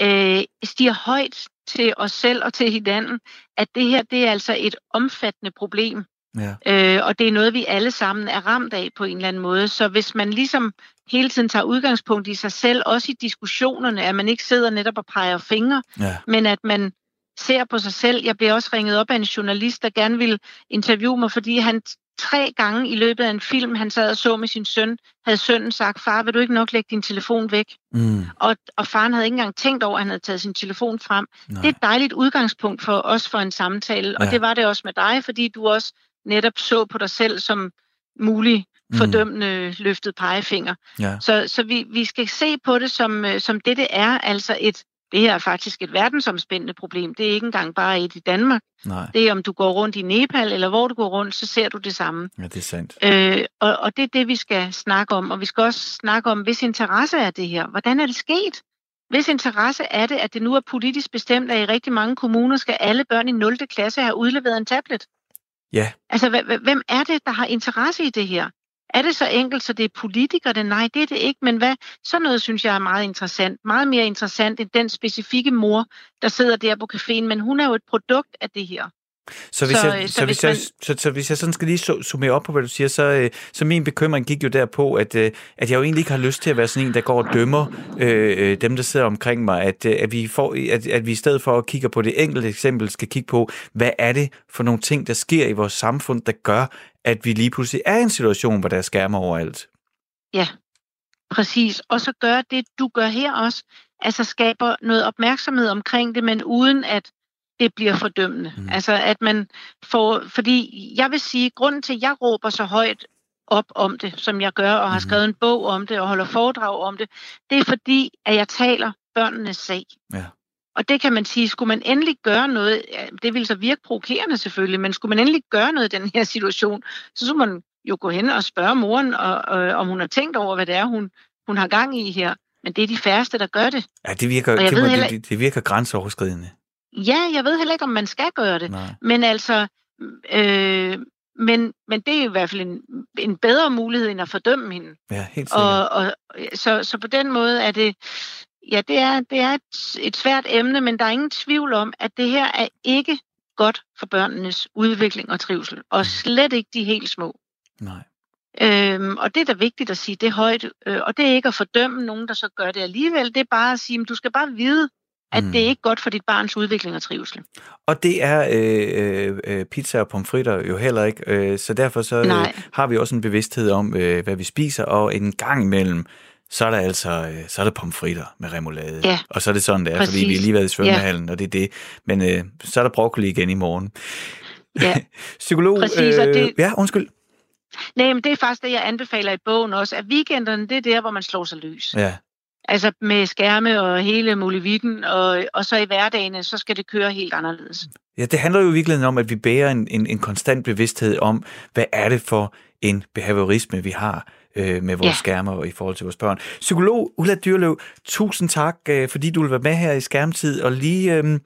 Speaker 5: øh, stiger højt til os selv og til hinanden, at det her, det er altså et omfattende problem. Ja. Øh, og det er noget, vi alle sammen er ramt af på en eller anden måde. Så hvis man ligesom hele tiden tager udgangspunkt i sig selv, også i diskussionerne, at man ikke sidder netop og peger fingre, ja. men at man ser på sig selv. Jeg blev også ringet op af en journalist, der gerne ville interviewe mig, fordi han tre gange i løbet af en film, han sad og så med sin søn, havde sønnen sagt, far, vil du ikke nok lægge din telefon væk? Mm. Og, og faren havde ikke engang tænkt over, at han havde taget sin telefon frem. Nej. Det er et dejligt udgangspunkt for os for en samtale, ja. og det var det også med dig, fordi du også netop så på dig selv som mulig mm. fordømmende mm. løftet pegefinger. Ja. Så, så vi, vi skal se på det som, øh, som det, det er, altså et det her er faktisk et verdensomspændende problem. Det er ikke engang bare et i Danmark. Nej. Det er, om du går rundt i Nepal, eller hvor du går rundt, så ser du det samme.
Speaker 1: Ja, det er sandt.
Speaker 5: Øh, og, og det er det, vi skal snakke om. Og vi skal også snakke om, hvis interesse er det her. Hvordan er det sket? Hvis interesse er det, at det nu er politisk bestemt, at i rigtig mange kommuner skal alle børn i 0. klasse have udleveret en tablet.
Speaker 1: Ja.
Speaker 5: Altså, hvem er det, der har interesse i det her? Er det så enkelt, så det er politikere? Nej, det er det ikke. Men hvad? Sådan noget synes jeg er meget interessant. Meget mere interessant end den specifikke mor, der sidder der på caféen. Men hun er jo et produkt af det her.
Speaker 1: Så hvis, så, jeg, så, så, hvis, man... jeg, så, så hvis jeg sådan skal lige summere op på, hvad du siger, så, øh, så min bekymring gik jo derpå, at, øh, at jeg jo egentlig ikke har lyst til at være sådan en, der går og dømmer øh, dem, der sidder omkring mig. At, øh, at, vi får, at, at vi i stedet for at kigge på det enkelte eksempel, skal kigge på, hvad er det for nogle ting, der sker i vores samfund, der gør, at vi lige pludselig er i en situation, hvor der er skærmer overalt.
Speaker 5: Ja, præcis. Og så gør det, du gør her også, altså skaber noget opmærksomhed omkring det, men uden at det bliver fordømmende. Mm. Altså at man får, fordi jeg vil sige, grunden til, at jeg råber så højt op om det, som jeg gør, og har mm. skrevet en bog om det, og holder foredrag om det, det er fordi, at jeg taler børnenes sag. Ja. Og det kan man sige, skulle man endelig gøre noget, det vil så virke provokerende selvfølgelig, men skulle man endelig gøre noget i den her situation, så skulle man jo gå hen og spørge moren, og, og, om hun har tænkt over, hvad det er, hun, hun har gang i her. Men det er de færreste, der gør det.
Speaker 1: Ja, det virker, det, må, heller... det, det virker grænseoverskridende.
Speaker 5: Ja, jeg ved heller ikke, om man skal gøre det. Nej. Men altså, øh, men, men det er i hvert fald en, en bedre mulighed, end at fordømme hende.
Speaker 1: Ja, helt sikkert.
Speaker 5: Og, og, så, så på den måde er det, ja, det er, det er et, et svært emne, men der er ingen tvivl om, at det her er ikke godt for børnenes udvikling og trivsel, og mm. slet ikke de helt små.
Speaker 1: Nej.
Speaker 5: Øhm, og det er da vigtigt at sige det højt, øh, og det er ikke at fordømme nogen, der så gør det alligevel, det er bare at sige, at du skal bare vide, at mm. det er ikke godt for dit barns udvikling og trivsel.
Speaker 1: Og det er øh, øh, pizza og pomfritter jo heller ikke, øh, så derfor så øh, har vi også en bevidsthed om, øh, hvad vi spiser, og en gang imellem, så er der altså øh, så er der pomfritter med remoulade. Ja. Og så er det sådan, det er, Præcis. fordi vi har lige været i svømmehallen, ja. og det er det. Men øh, så er der broccoli igen i morgen.
Speaker 5: Ja. (laughs)
Speaker 1: Psykolog, Præcis, øh, det... ja, undskyld.
Speaker 5: Nej, men det er faktisk det, jeg anbefaler i bogen også, at weekenderne, det er der, hvor man slår sig løs.
Speaker 1: Ja.
Speaker 5: Altså med skærme og hele muligheden, og, og så i hverdagen, så skal det køre helt anderledes.
Speaker 1: Ja, det handler jo i virkeligheden om, at vi bærer en, en, en konstant bevidsthed om, hvad er det for en behaviorisme, vi har øh, med vores ja. skærmer i forhold til vores børn. Psykolog Ulla Dyrløv, tusind tak, øh, fordi du vil være med her i skærmtid, og lige, øh,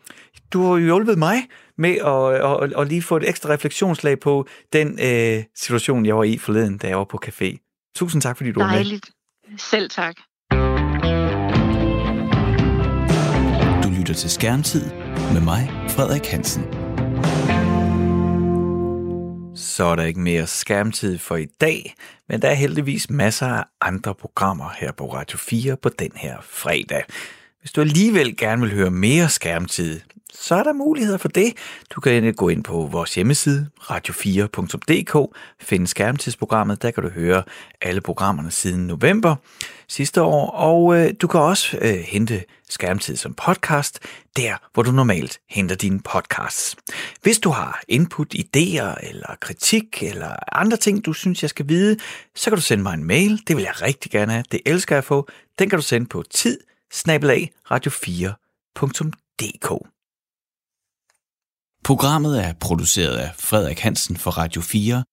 Speaker 1: du har jo hjulpet mig med at, at, at lige få et ekstra refleksionslag på den øh, situation, jeg var i forleden, da jeg var på café. Tusind tak, fordi du
Speaker 5: Dejligt.
Speaker 1: var
Speaker 5: med. Dejligt. Selv tak.
Speaker 2: Lytter til Skærmtid med mig, Frederik Hansen.
Speaker 1: Så er der ikke mere skærmtid for i dag, men der er heldigvis masser af andre programmer her på Radio 4 på den her fredag. Hvis du alligevel gerne vil høre mere skærmtid, så er der muligheder for det. Du kan gå ind på vores hjemmeside, radio4.dk, finde skærmtidsprogrammet, der kan du høre alle programmerne siden november sidste år, og øh, du kan også øh, hente skærmtid som podcast, der hvor du normalt henter dine podcasts. Hvis du har input, idéer eller kritik eller andre ting, du synes, jeg skal vide, så kan du sende mig en mail. Det vil jeg rigtig gerne have. Det elsker jeg at få. Den kan du sende på tid radio4.dk.
Speaker 2: Programmet er produceret af Frederik Hansen for Radio 4